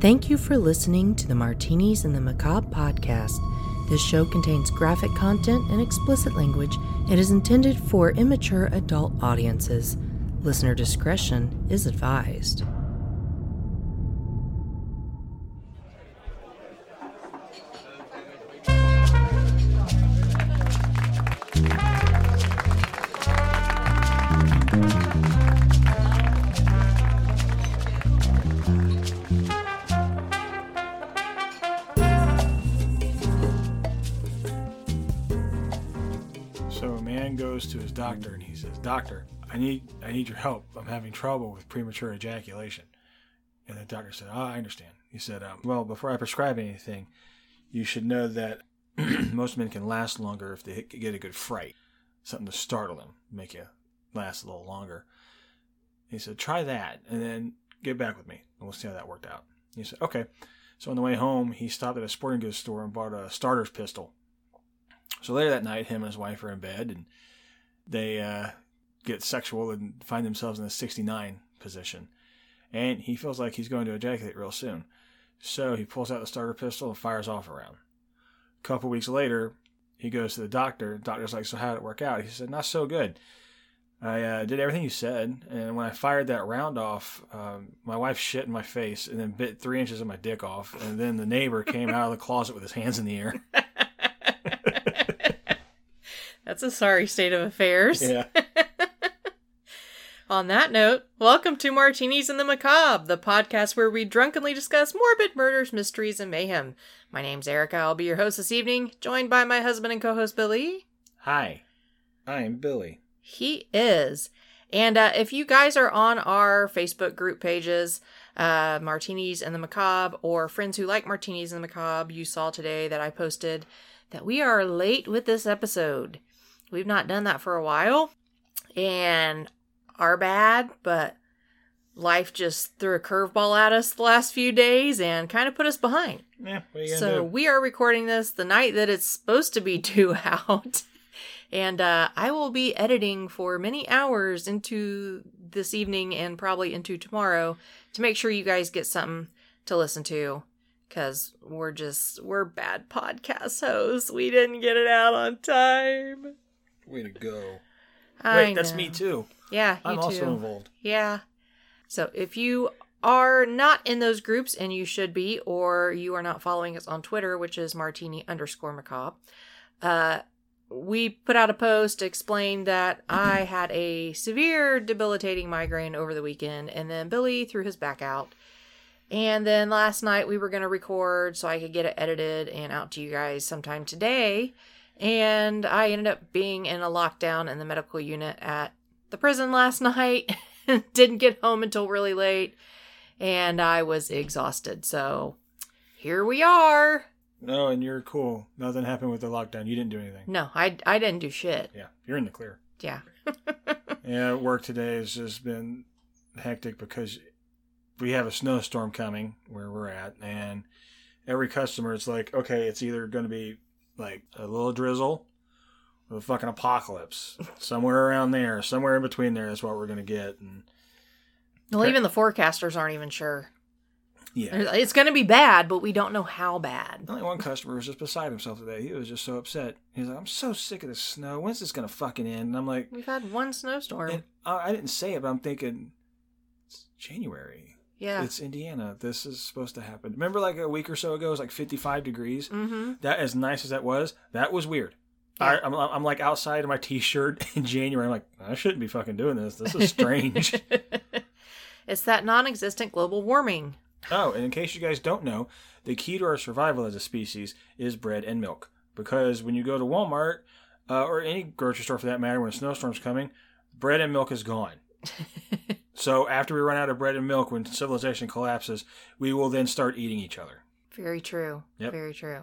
Thank you for listening to the Martinis and the Macabre podcast. This show contains graphic content and explicit language. It is intended for immature adult audiences. Listener discretion is advised. Doctor and he says, "Doctor, I need I need your help. I'm having trouble with premature ejaculation." And the doctor said, "Oh, I understand." He said, um, "Well, before I prescribe anything, you should know that most men can last longer if they get a good fright, something to startle them, make you last a little longer." He said, "Try that, and then get back with me, and we'll see how that worked out." He said, "Okay." So on the way home, he stopped at a sporting goods store and bought a starter's pistol. So later that night, him and his wife are in bed, and they uh, get sexual and find themselves in the 69 position. And he feels like he's going to ejaculate real soon. So he pulls out the starter pistol and fires off a round. A couple weeks later, he goes to the doctor. The Doctor's like, So how did it work out? He said, Not so good. I uh, did everything you said, and when I fired that round off, um, my wife shit in my face and then bit three inches of my dick off. And then the neighbor came out of the closet with his hands in the air. That's a sorry state of affairs. Yeah. On that note, welcome to Martinis and the Macabre, the podcast where we drunkenly discuss morbid murders, mysteries, and mayhem. My name's Erica. I'll be your host this evening, joined by my husband and co host Billy. Hi, I'm Billy. He is. And uh, if you guys are on our Facebook group pages, uh, Martinis and the Macabre, or Friends Who Like Martinis and the Macabre, you saw today that I posted that we are late with this episode. We've not done that for a while, and our bad, but life just threw a curveball at us the last few days and kind of put us behind. Yeah, what are you gonna So do? we are recording this the night that it's supposed to be due out. And uh, I will be editing for many hours into this evening and probably into tomorrow to make sure you guys get something to listen to. Cause we're just we're bad podcast hosts. We didn't get it out on time. Way to go. I Wait, that's me too. Yeah, you I'm too. also involved. Yeah. So if you are not in those groups, and you should be, or you are not following us on Twitter, which is martini underscore macabre, uh, we put out a post to explain that I had a severe debilitating migraine over the weekend, and then Billy threw his back out. And then last night we were going to record so I could get it edited and out to you guys sometime today. And I ended up being in a lockdown in the medical unit at the prison last night. Didn't get home until really late. And I was exhausted. So here we are. No, and you're cool. Nothing happened with the lockdown. You didn't do anything. No, I, I didn't do shit. Yeah, you're in the clear. Yeah. Yeah, work today has just been hectic because we have a snowstorm coming where we're at, and every customer, it's like, okay, it's either going to be like a little drizzle a fucking apocalypse. somewhere around there, somewhere in between there is what we're going to get. And Well, even the forecasters aren't even sure. yeah. It's going to be bad, but we don't know how bad. Only one customer was just beside himself today. He was just so upset. He's like, I'm so sick of this snow. When's this going to fucking end? And I'm like, We've had one snowstorm. and I I didn't say it, but I'm thinking, it's January. yeah. It's Indiana. This is supposed to happen. Remember, like a week or so ago, it was like 55 degrees. mm-hmm. That, as nice as that was, that was weird. I, I'm, I'm like outside in my t-shirt in January. I'm like, I shouldn't be fucking doing this. This is strange. it's that non-existent global warming. oh, and in case you guys don't know, the key to our survival as a species is bread and milk. Because when you go to Walmart uh, or any grocery store for that matter, when a snowstorm's coming, bread and milk is gone. so after we run out of bread and milk, when civilization collapses, we will then start eating each other. Very true. Yep. Very true.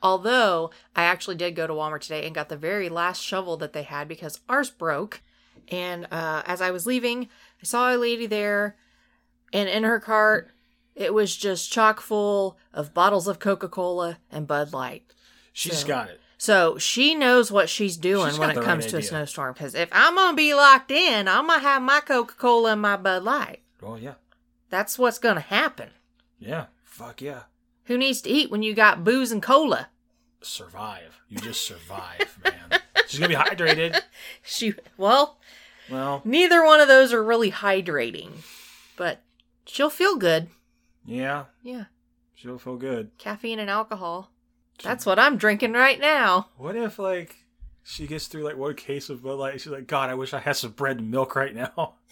Although I actually did go to Walmart today and got the very last shovel that they had because ours broke. And uh, as I was leaving, I saw a lady there, and in her cart, it was just chock full of bottles of Coca Cola and Bud Light. She's So- got it. So she knows what she's doing She's when it comes right to a snowstorm. Because if I'm going to be locked in, I'm going to have my Coca Cola and my Bud Light. Well, yeah. That's what's going to happen. Yeah. Fuck yeah. Who needs to eat when you got booze and cola? Survive. You just survive, man. She's gonna be hydrated. She well, Well, neither one of those are really hydrating, but she'll feel good. yeah, Yeah, she'll feel good. caffeine and alcohol. That's what I'm drinking right now. What if like she gets through like one case of Bud Light? She's like, God, I wish I had some bread and milk right now.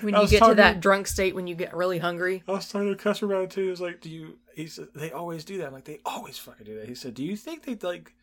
When you get to that drunk state when you get really hungry. I was talking to a customer about it too. He was like, "Do you?" He said, "They always do that." I'm like, "They always fucking do that." He said, "Do you think they'd like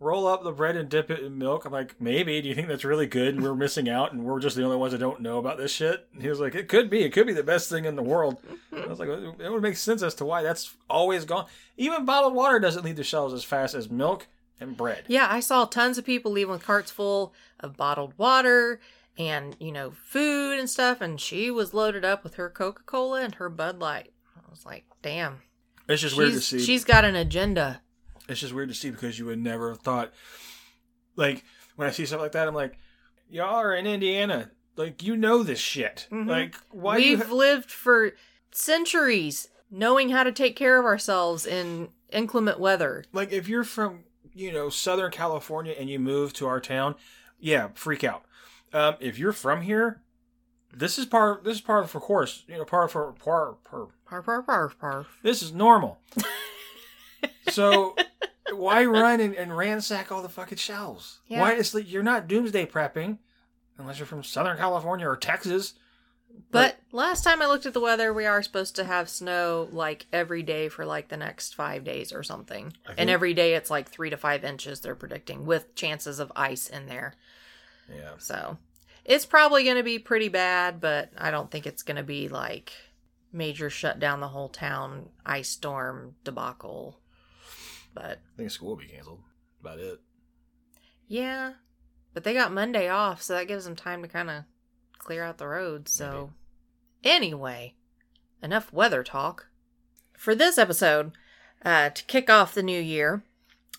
roll up the bread and dip it in milk?" I'm like, "Maybe." Do you think that's really good? And we're missing out, and we're just the only ones that don't know about this shit. And he was like, "It could be. It could be the best thing in the world." I was like, "It would make sense as to why that's always gone. Even bottled water doesn't leave the shelves as fast as milk and bread." Yeah, I saw tons of people leaving with carts full of bottled water and, you know, food and stuff, and she was loaded up with her Coca Cola and her Bud Light. I was like, damn. It's just weird to see. she's got an agenda. it's just weird to see because you would never have thought like when I see stuff like that, I'm like, y'all are in Indiana. Like you know this shit. Mhm. Like why We've ha- lived for centuries knowing how to take care of ourselves in inclement weather. like if you're from, you know, Southern California and you move to our town, yeah, freak out. Um, if you're from here, this is part this is part of for course, you know, part for part per Par, par, par, par. this is normal. so why run and, and ransack all the fucking shelves? Yeah. Why it's like you're not doomsday prepping unless you're from Southern California or Texas. But last time I looked at the weather, we are supposed to have snow like every day for like the next five days or something. And every day it's like three to five inches they're predicting with chances of ice in there. Yeah. So it's probably going to be pretty bad, but I don't think it's going to be like major shut down the whole town ice storm debacle. But I think school will be canceled. About it. yeah, but they got Monday off, so that gives them time to kind of clear out the roads. So anyway, enough weather talk. For this episode, uh, to kick off the new year,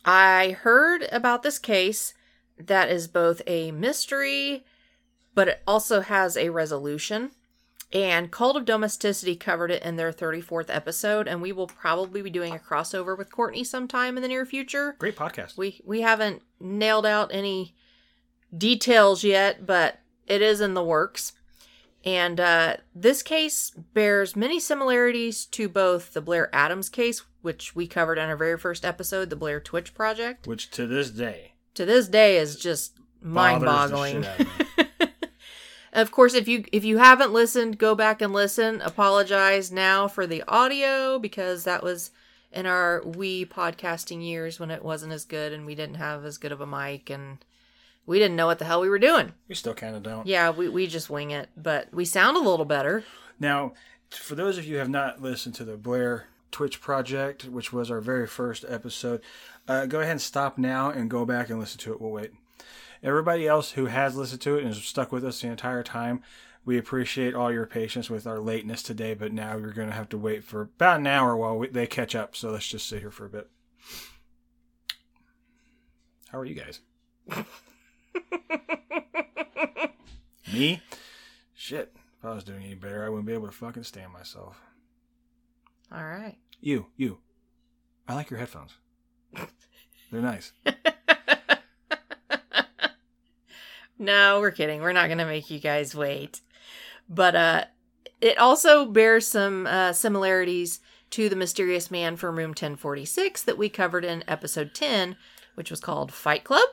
I heard about this case that is both a mystery, but it also has a resolution. And Cult of Domesticity covered it in their 34th episode, and we will probably be doing a crossover with Courtney sometime in the near future. Great podcast. We we haven't nailed out any details yet, but it is in the works. And uh, this case bears many similarities to both the Blair Adams case, which we covered in our very first episode, the Blair Twitch Project. Which to this day To this day is just mind-boggling. of. Of course, if you if you haven't listened, go back and listen. Apologize now for the audio because that was in our wee podcasting years when it wasn't as good and we didn't have as good of a mic and we didn't know what the hell we were doing. we still kind of don't. Yeah, we we just wing it, but we sound a little better. Now, for those of you who have not listened to the Blair Twitch Project, which was our very first episode, uh, go ahead and stop now and go back and listen to it. We'll wait. Everybody else who has listened to it and stuck with us the entire time, we appreciate all your patience with our lateness today, but now you're going to have to wait for about an hour while we, they catch up. So let's just sit here for a bit. How are you guys? Me? Shit. If I was doing any better, I wouldn't be able to fucking stand myself. All right. You, you. I like your headphones. They're nice. No, we're kidding. We're not going to make you guys wait. But uh it also bears some uh, similarities to the mysterious man from room 1046 that we covered in episode 10, which was called Fight Club.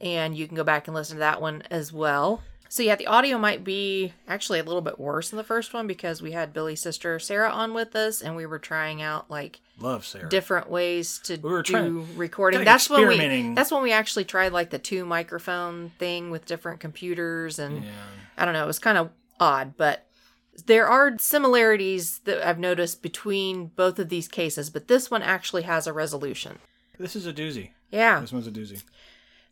And you can go back and listen to that one as well. So yeah, the audio might be actually a little bit worse than the first one because we had Billy's sister Sarah on with us and we were trying out like Love Sarah. different ways to We were do trying- recording. That's when we that's when we actually tried like the two microphone thing with different computers and yeah. I don't know, it was kind of odd, but there are similarities that I've noticed between both of these cases, but this one actually has a resolution. This is a doozy. Yeah. This one's a doozy.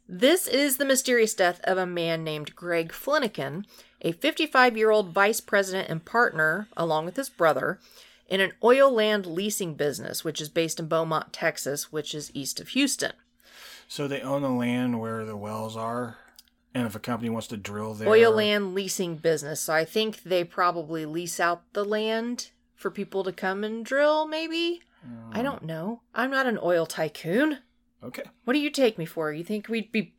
This is the mysterious death of a man named Greg Fleniken, a 55 year old vice president and partner, along with his brother, in an oil land leasing business, which is based in Beaumont, Texas, which is east of Houston. So they own the land where the wells are, and if a company wants to drill there, Oil land leasing business. So I think they probably lease out the land for people to come and drill, maybe? Mm. I don't know. I'm not an oil tycoon. Okay. What do you take me for? You think we'd be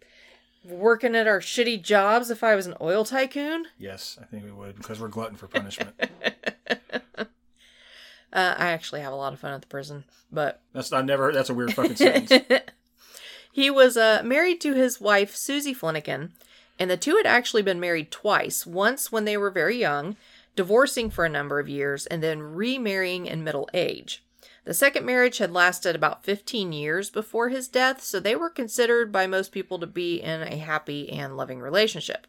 working at our shitty jobs if I was an oil tycoon? Yes, I think we would because we're glutton for punishment. Uh, I actually have a lot of fun at the prison, but That's I never. That's a weird fucking sentence. he was uh, married to his wife Susie Fleniken, and the two had actually been married twice. Once when they were very young, divorcing for a number of years, and then remarrying in middle age. The second marriage had lasted about 15 years before his death, so they were considered by most people to be in a happy and loving relationship.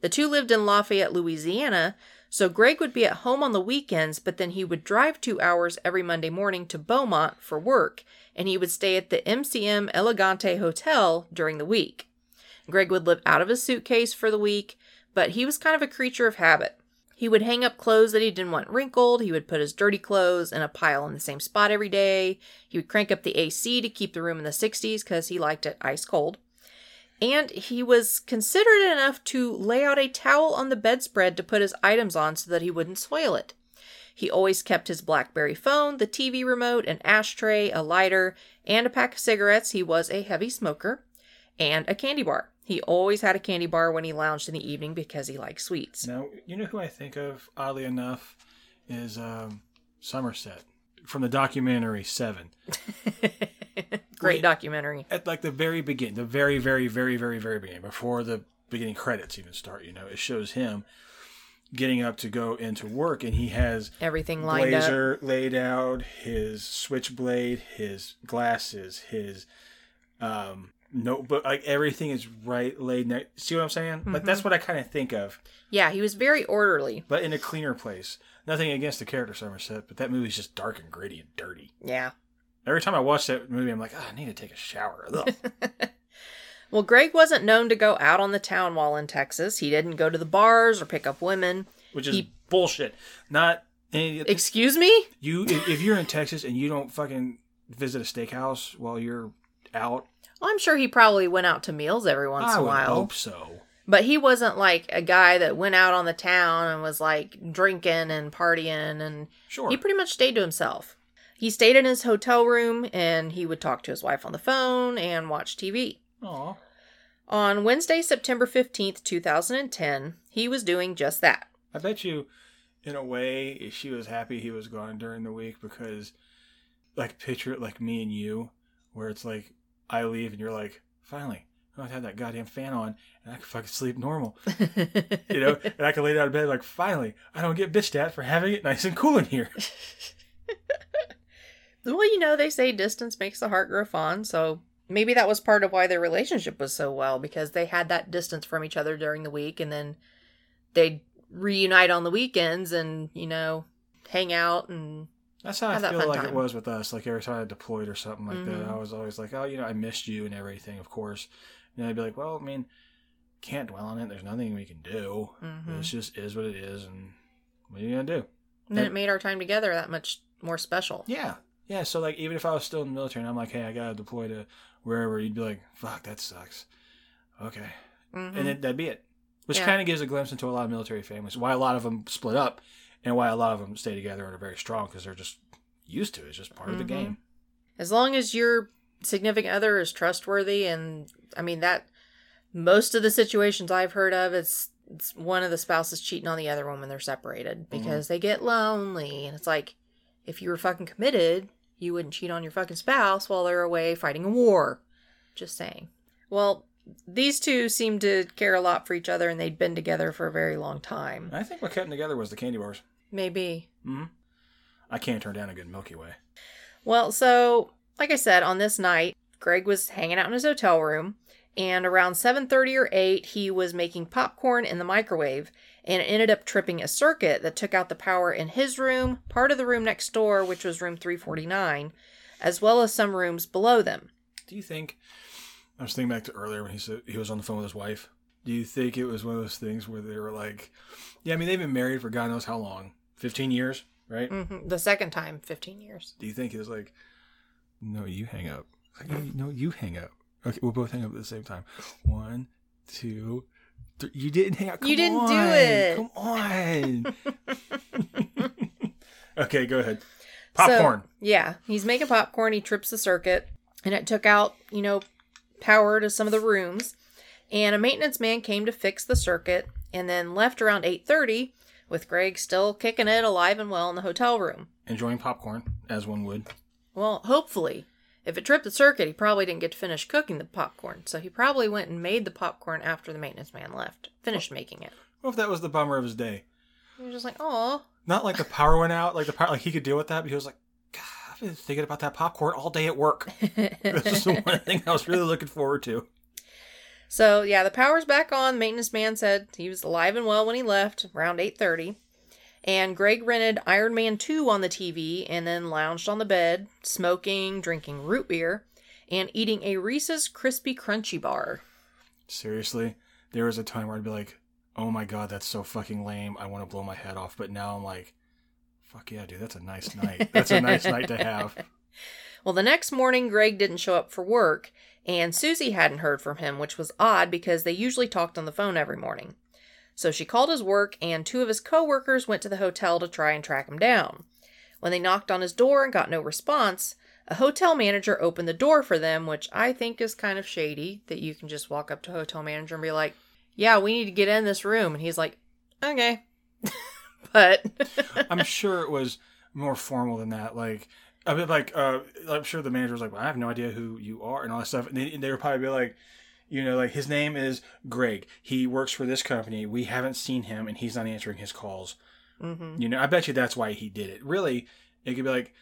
The two lived in Lafayette, Louisiana, so Greg would be at home on the weekends, but then he would drive two hours every Monday morning to Beaumont for work, and he would stay at the MCM Elegante Hotel during the week. Greg would live out of his suitcase for the week, but he was kind of a creature of habit. He would hang up clothes that he didn't want wrinkled. He would put his dirty clothes in a pile in the same spot every day. He would crank up the AC to keep the room in the 60s because he liked it ice cold. And he was considerate enough to lay out a towel on the bedspread to put his items on so that he wouldn't soil it. He always kept his Blackberry phone, the TV remote, an ashtray, a lighter, and a pack of cigarettes. He was a heavy smoker, and a candy bar. He always had a candy bar when he lounged in the evening because he liked sweets. Now, you know who I think of, oddly enough, is um, Somerset from the documentary Seven. Great Wait. documentary. At like the very beginning, the very, very, very, very, very beginning, before the beginning credits even start, you know, it shows him getting up to go into work, and he has Everything lined up. blazer laid out, his switchblade, his glasses, his um notebook, like everything is right laid. Ne- See what I'm saying? Like Mm-hmm. that's what I kind of think of. Yeah, he was very orderly. but in a cleaner place. Nothing against the character Somerset, but that movie's just dark and gritty and dirty. Yeah. Every time I watch that movie, I'm like, oh, I need to take a shower. Well, Greg wasn't known to go out on the town while in Texas. He didn't go to the bars or pick up women. Which is He- bullshit. Not any, Excuse me? you. If you're in Texas and you don't fucking visit a steakhouse while you're out, Well, I'm sure he probably went out to meals every once I in a while. hope so. But he wasn't like a guy that went out on the town and was like drinking and partying and Sure. he pretty much stayed to himself. He stayed in his hotel room and he would talk to his wife on the phone and watch TV. Aw. On Wednesday, September 15th, 2010, he was doing just that. I bet you, in a way, she was happy he was gone during the week because, like, picture it like me and you, where it's like I leave and you're like, finally, I don't have that goddamn fan on and I can fucking sleep normal, you know, and I can lay down in bed like, finally, I don't get bitched at for having it nice and cool in here. well, you know, they say distance makes the heart grow fond, so maybe that was part of why their relationship was so well because they had that distance from each other during the week and then they'd reunite on the weekends and, you know, hang out and That's how I that feel like time. it was with us. Like every time I deployed or something like that, Mhm. I was always like, oh, you know, I missed you and everything, of course. And I'd be like, well, I mean, can't dwell on it. There's nothing we can do. Mhm. It just is what it is, and what are you gonna do? And then it made our time together that much more special. Yeah, yeah. So like, even if I was still in the military and I'm like, hey, I gotta deploy to wherever, you'd be like, fuck, that sucks. Okay, Mhm. and then that'd be it. Which Yeah. kind of gives a glimpse into a lot of military families. Why a lot of them split up, and why a lot of them stay together and are very strong because they're just used to it. It's just part of the Mhm. game. as long as your significant other is trustworthy, and I mean, that most of the situations I've heard of, it's, it's one of the spouses cheating on the other one when they're separated because they get lonely. And it's like, if you were fucking committed, you wouldn't cheat on your fucking spouse while they're away fighting a war. Just saying. Well, these two seem to care a lot for each other and they'd been together for a very long time. I think what kept them together was the candy bars. Maybe. hmm I can't turn down a good Milky Way. Well, so like I said, on this night, Greg was hanging out in his hotel room, and around 7:30 or 8, he was making popcorn in the microwave and it ended up tripping a circuit that took out the power in his room, part of the room next door, which was room 349, as well as some rooms below them. Do you think? I was thinking back to earlier when he said he was on the phone with his wife. Do you think it was one of those things where they were like, "Yeah, I mean they've been married for God knows how long, fifteen years, right?" hmm The second time, 15 years. Do you think it was like, "No, you hang up." Like, "No, no, you hang up. Okay, we'll both hang up at the same time. One, two, three. You didn't hang up. You didn't do it. Come on. Okay, go ahead. Popcorn. So, yeah, he's making popcorn. He trips the circuit, and it took out, you know, power to some of the rooms. And a maintenance man came to fix the circuit, and then left around eight thirty, with Greg still kicking it alive and well in the hotel room. Enjoying popcorn, as one would. Well, hopefully. If it tripped the circuit, he probably didn't get to finish cooking the popcorn, so he probably went and made the popcorn after the maintenance man left. Finished making it. Well, if that was the bummer of his day? He was just like, oh. Not like the power went out, like the power, like he could deal with that, but he was like, I've been thinking about that popcorn all day at work. this is the one thing I was really looking forward to. So yeah, the power's back on. Maintenance man said he was alive and well when he left, around eight thirty. And Greg rented Iron Man 2 on the TV and then lounged on the bed, smoking, drinking root beer, and eating a Reese's Crispy Crunchy bar. Seriously, there was a time where I'd be like, oh my god, that's so fucking lame. I want to blow my head off. But now I'm like, fuck yeah, dude, that's a nice night. That's a nice night to have. Well, the next morning, Greg didn't show up for work, and Susie hadn't heard from him, which was odd because they usually talked on the phone every morning. So she called his work, and two of his coworkers went to the hotel to try and track him down. When they knocked on his door and got no response, a hotel manager opened the door for them, which I think is kind of shady that you can just walk up to a hotel manager and be like, Yeah, we need to get in this room. And he's like, Okay. but I'm sure it was more formal than that. Like, I mean, like, uh, I'm sure the manager was like, well, I have no idea who you are and all that stuff. And they, they would probably be like, you know, like his name is Greg. He works for this company. We haven't seen him, and he's not answering his calls. mm-hmm. You know, I bet you that's why he did it. Really, it could be like,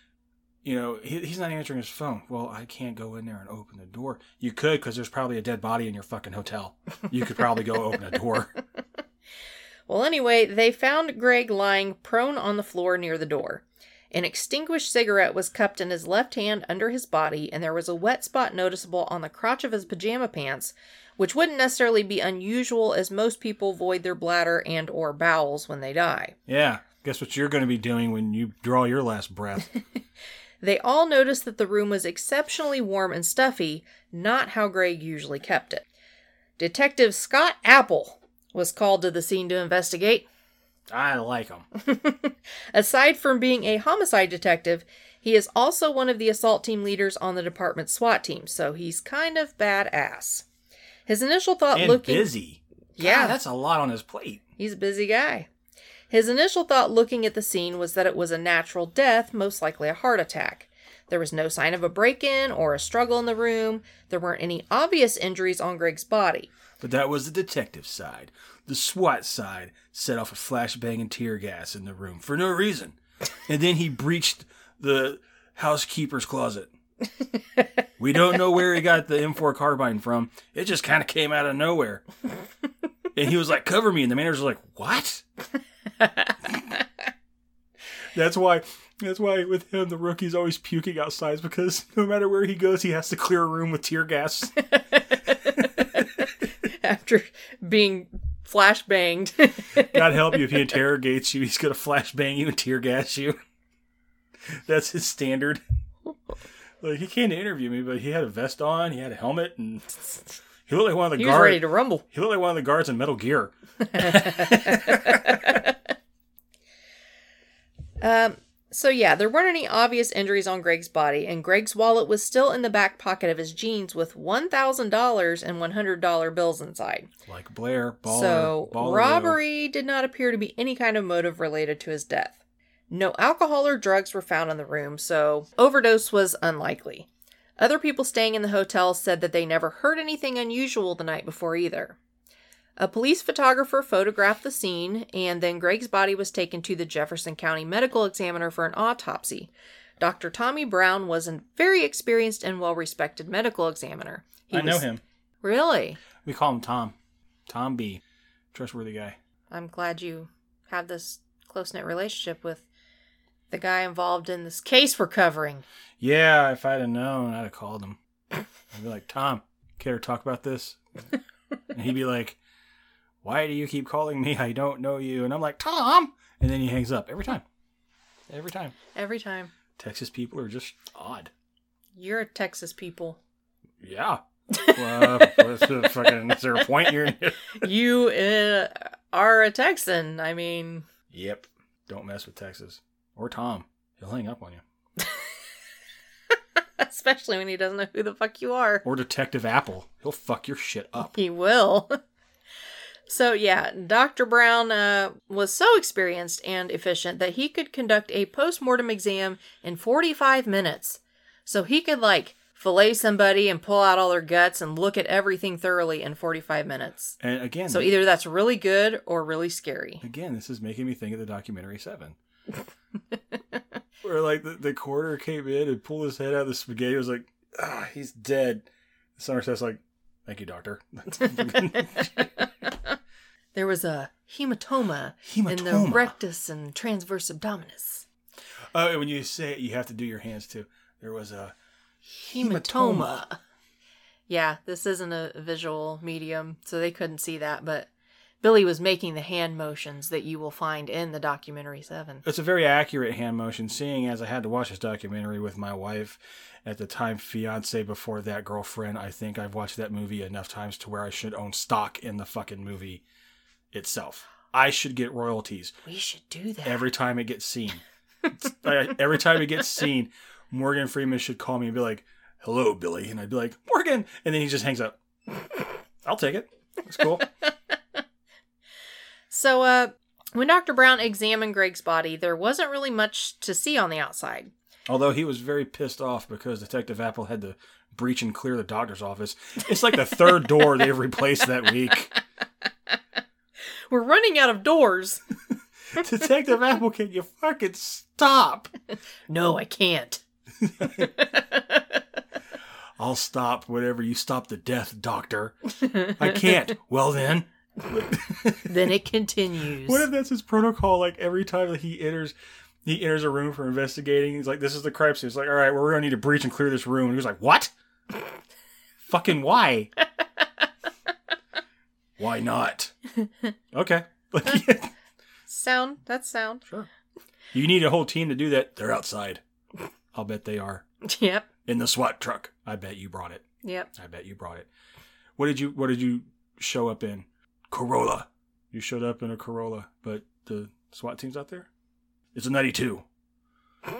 you know, he, he's not answering his phone. Well, I can't go in there and open the door. You could, because there's probably a dead body in your fucking hotel. You could probably go open a door. Well, anyway, they found Greg lying prone on the floor near the door. An extinguished cigarette was cupped in his left hand under his body, and there was a wet spot noticeable on the crotch of his pajama pants, which wouldn't necessarily be unusual as most people void their bladder and or bowels when they die. Yeah, guess what you're going to be doing when you draw your last breath. They all noticed that the room was exceptionally warm and stuffy, not how Greg usually kept it. Detective Scott Apple was called to the scene to investigate. I like him. Aside from being a homicide detective, he is also one of the assault team leaders on the department's SWAT team, so he's kind of badass. His initial thought And looking busy. God, Yeah. that's a lot on his plate. He's a busy guy. His initial thought looking at the scene was that it was a natural death, most likely a heart attack. There was no sign of a break in or a struggle in the room. There weren't any obvious injuries on Greg's body. But that was the detective side. The SWAT side set off a flashbang and tear gas in the room for no reason. And then he breached the housekeeper's closet. we don't know where he got the M4 carbine from. It just kind of came out of nowhere. And he was like, cover me. And the manager was like, what? that's why. That's why with him, the rookie's always puking outside because no matter where he goes, he has to clear a room with tear gas. After being flashbanged. God help you if he interrogates you, he's gonna flashbang you and tear gas you. That's his standard. Like he came to interview me, but he had a vest on, he had a helmet, and he looked like one of the he guards. ready to rumble. He looked like one of the guards in Metal Gear. Um, so yeah, there weren't any obvious injuries on Greg's body, and Greg's wallet was still in the back pocket of his jeans with one thousand dollars and one hundred dollar bills inside. Like Blair, baller, so balleroo. robbery did not appear to be any kind of motive related to his death. No alcohol or drugs were found in the room, so overdose was unlikely. Other people staying in the hotel said that they never heard anything unusual the night before either. A police photographer photographed the scene, and then Greg's body was taken to the Jefferson County Medical Examiner for an autopsy. Dr. Tommy Brown was a very experienced and well respected medical examiner. He I know him. Really? We call him Tom. Tom B. Trustworthy guy. I'm glad you have this close knit relationship with the guy involved in this case we're covering. Yeah, if I'd have known, I'd have called him. I'd be like, Tom, care to talk about this? and he'd be like, Why do you keep calling me? I don't know you. And I'm like, Tom! And then he hangs up every time. Every time. Every time. Texas people are just odd. You're a Texas people. Yeah. Well, what's fucking, is there a point you're you uh, are a Texan. I mean, Yep. Don't mess with Texas. Or Tom. He'll hang up on you. Especially when he doesn't know who the fuck you are. Or Detective Apple. He'll fuck your shit up. He will. So, yeah, Dr. Brown uh, was so experienced and efficient that he could conduct a post mortem exam in 45 minutes. So he could, like, fillet somebody and pull out all their guts and look at everything thoroughly in 45 minutes. And again, So either that's really good or really scary. again, this is making me think of the documentary Seven. Where like the, the quarter came in and pulled his head out of the spaghetti. It was like, ah, he's dead. Somerset's like, thank you, doctor. there was a hematoma, in the rectus and transverse abdominis. oh, and when you say it, you have to do your hands too. There was a Hematoma. Yeah, this isn't a visual medium, so they couldn't see that, but Billy was making the hand motions that you will find in the documentary 7. It's a very accurate hand motion, seeing as I had to watch this documentary with my wife at the time, fiance, before that girlfriend. I think I've watched that movie enough times to where I should own stock in the fucking movie itself. I should get royalties We should do that. every time it gets seen. Every time it gets seen, Morgan Freeman should call me and be like, hello, Billy. And I'd be like, Morgan. And then he just hangs up. I'll take it. It's cool. So, uh, when Dr. Brown examined Greg's body, there wasn't really much to see on the outside. Although he was very pissed off because Detective Apple had to breach and clear the doctor's office. It's like the third door they've replaced that week. We're running out of doors. Detective Apple, can you fucking stop? No, I can't. I'll stop whatever you stop the death, doctor. I can't. Well then. then it continues. What if that's his protocol? Like every time that he enters, he enters a room for investigating. He's like, "This is the crime scene." It's like, "All right, well, we're gonna need to breach and clear this room." And he was like, "What? Fucking why? Why not?" Okay, like, sound? That's sound. sure. You need a whole team to do that. They're outside. I'll bet they are Yep. in the SWAT truck. I bet you brought it. Yep. I bet you brought it. What did you What did you show up in? Corolla. You showed up in a Corolla, but the SWAT team's out there. It's a '92.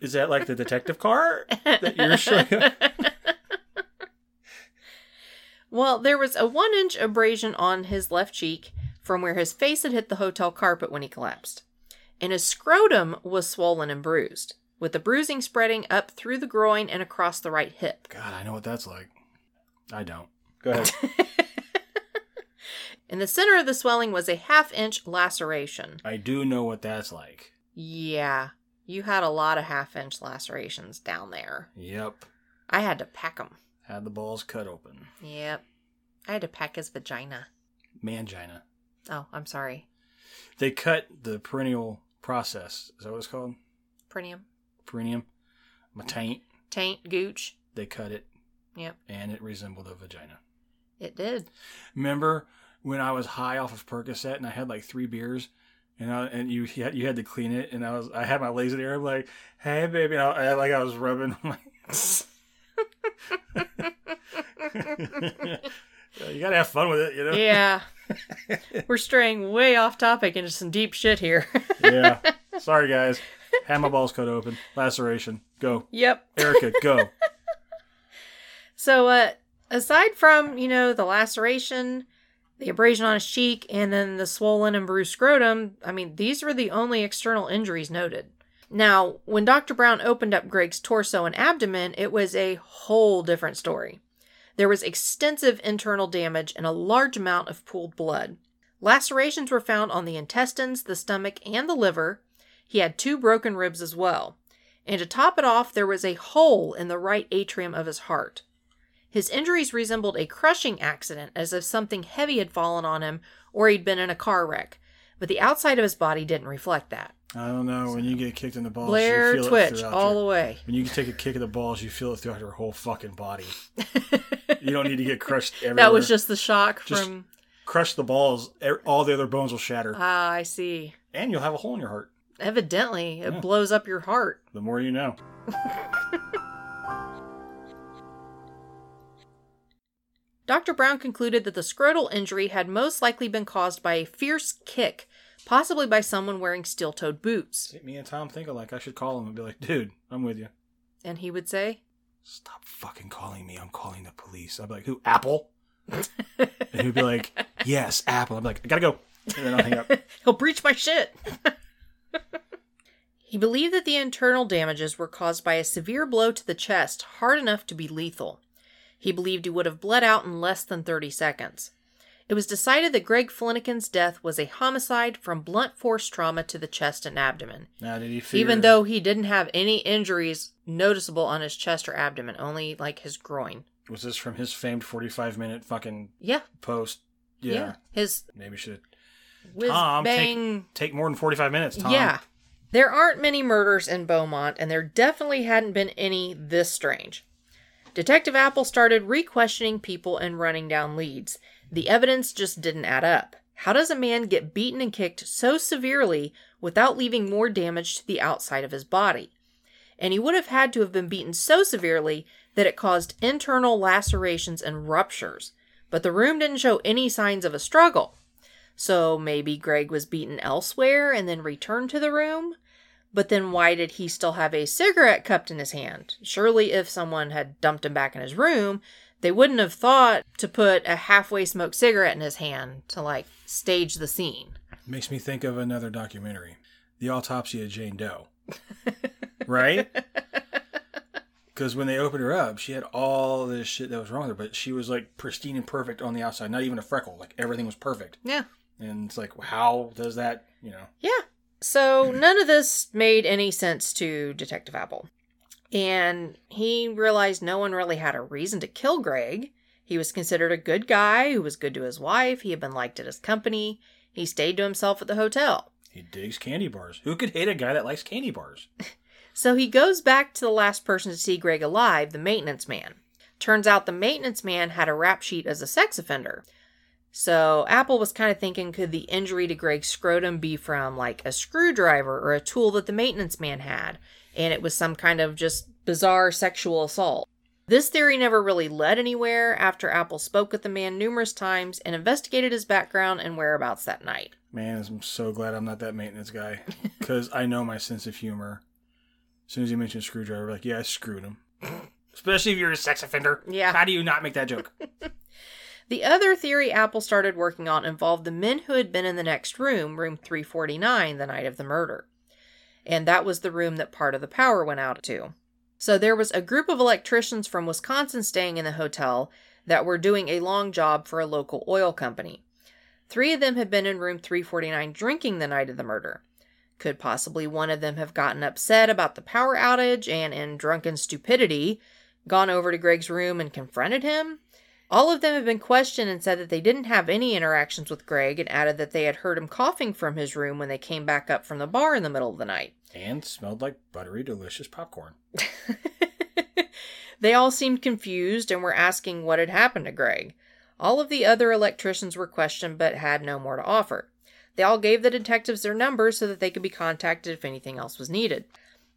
Is that like the detective car that you're showing up? Well, there was a one inch abrasion on his left cheek from where his face had hit the hotel carpet when he collapsed. And his scrotum was swollen and bruised, with the bruising spreading up through the groin and across the right hip. God, I know what that's like. I don't. Go ahead. In the center of the swelling was a half inch laceration. I do know what that's like. Yeah, you had a lot of half inch lacerations down there. Yep. I had to pack them. Had the balls cut open. Yep. I had to pack his vagina. Mangina. Oh, I'm sorry. They cut the perennial process. Is that what it's called? Perineum. Perineum. My taint. Taint, gooch. They cut it, Yep, and it resembled a vagina. it did. Remember when I was high off of Percocet and I had like three beers, and I, and you you had, you had to clean it, and I was I had my laser there. I'm like, hey baby, and I, I like I was rubbing. My... you gotta have fun with it, you know. Yeah. We're straying way off topic into some deep shit here. yeah. Sorry guys, had my balls cut open, laceration. Go, yep. Erica, go. So, uh, aside from, you know, the laceration, the abrasion on his cheek, and then the swollen and bruised scrotum, I mean, these were the only external injuries noted. Now, when Dr. Brown opened up Greg's torso and abdomen, it was a whole different story. There was extensive internal damage and a large amount of pooled blood. Lacerations were found on the intestines, the stomach, and the liver. He had two broken ribs as well. And to top it off, there was a hole in the right atrium of his heart. His injuries resembled a crushing accident, as if something heavy had fallen on him or he'd been in a car wreck, but the outside of his body didn't reflect that. I don't know. When you get kicked in the balls, Blair you feel twitch it all your- the way. When you take a kick of the balls, you feel it throughout your whole fucking body. You don't need to get crushed everywhere. that was just the shock Just- from. crush the balls. All the other bones will shatter, Ah, I see. and you'll have a hole in your heart. Evidently, it Yeah. blows up your heart. The more you know. Dr. Brown concluded that the scrotal injury had most likely been caused by a fierce kick possibly by someone wearing steel toed boots. See, me and Tom think alike. I should call him and be like, dude, I'm with you. And he would say, Stop fucking calling me. I'm calling the police. I'd be like, who? Apple? and he'd be like, yes, Apple. I'm like, I gotta go. And then I'll hang up. He'll breach my shit. he believed that the internal damages were caused by a severe blow to the chest, hard enough to be lethal. He believed he would have bled out in less than 30 seconds. It was decided that Greg Fleniken's death was a homicide from blunt force trauma to the chest and abdomen, Now, did he figure, even though he didn't have any injuries noticeable on his chest or abdomen, only like his groin. was this from his famed 45 minute fucking Yeah, post? Yeah. His Maybe should whiz Tom bang take take more than 45 minutes. Tom. Yeah. There aren't many murders in Beaumont, and there definitely hadn't been any this strange. Detective Apple started re questioning people and running down leads. The evidence just didn't add up. How does a man get beaten and kicked so severely without leaving more damage to the outside of his body? And he would have had to have been beaten so severely that it caused internal lacerations and ruptures. But the room didn't show any signs of a struggle. So maybe Greg was beaten elsewhere and then returned to the room? But then why did he still have a cigarette cupped in his hand? Surely, if someone had dumped him back in his room, they wouldn't have thought to put a halfway smoked cigarette in his hand to, like, stage the scene. Makes me think of another documentary, The Autopsy of Jane Doe. right? Because when they opened her up, she had all this shit that was wrong with her, but she was like pristine and perfect on the outside, not even a freckle. Like everything was perfect. Yeah. And it's like, how does that, you know? Yeah. So none of this made any sense to Detective Apple. And he realized no one really had a reason to kill Greg. He was considered a good guy who was good to his wife. He had been liked at his company. He stayed to himself at the hotel. He digs candy bars. Who could hate a guy that likes candy bars? So he goes back to the last person to see Greg alive, the maintenance man. Turns out the maintenance man had a rap sheet as a sex offender. So Apple was kind of thinking could the injury to Greg's scrotum be from like a screwdriver or a tool that the maintenance man had, and it was some kind of just bizarre sexual assault. This theory never really led anywhere after Apple spoke with the man numerous times and investigated his background and whereabouts that night. Man, I'm so glad I'm not that maintenance guy. Because I know my sense of humor. As soon as you mention screwdriver, like, yeah, I screwed him. Especially if you're a sex offender. Yeah. How do you not make that joke? The other theory Apple started working on involved the men who had been in the next room, room 349, the night of the murder. And that was the room that part of the power went out to. So there was a group of electricians from Wisconsin staying in the hotel that were doing a long job for a local oil company. Three of them had been in room 349 drinking the night of the murder. Could possibly one of them have gotten upset about the power outage and, in drunken stupidity, gone over to Greg's room and confronted him? All of them have been questioned and said that they didn't have any interactions with Greg and added that they had heard him coughing from his room when they came back up from the bar in the middle of the night. And smelled like buttery, delicious popcorn. they all seemed confused and were asking what had happened to Greg. All of the other electricians were questioned but had no more to offer. They all gave the detectives their numbers so that they could be contacted if anything else was needed.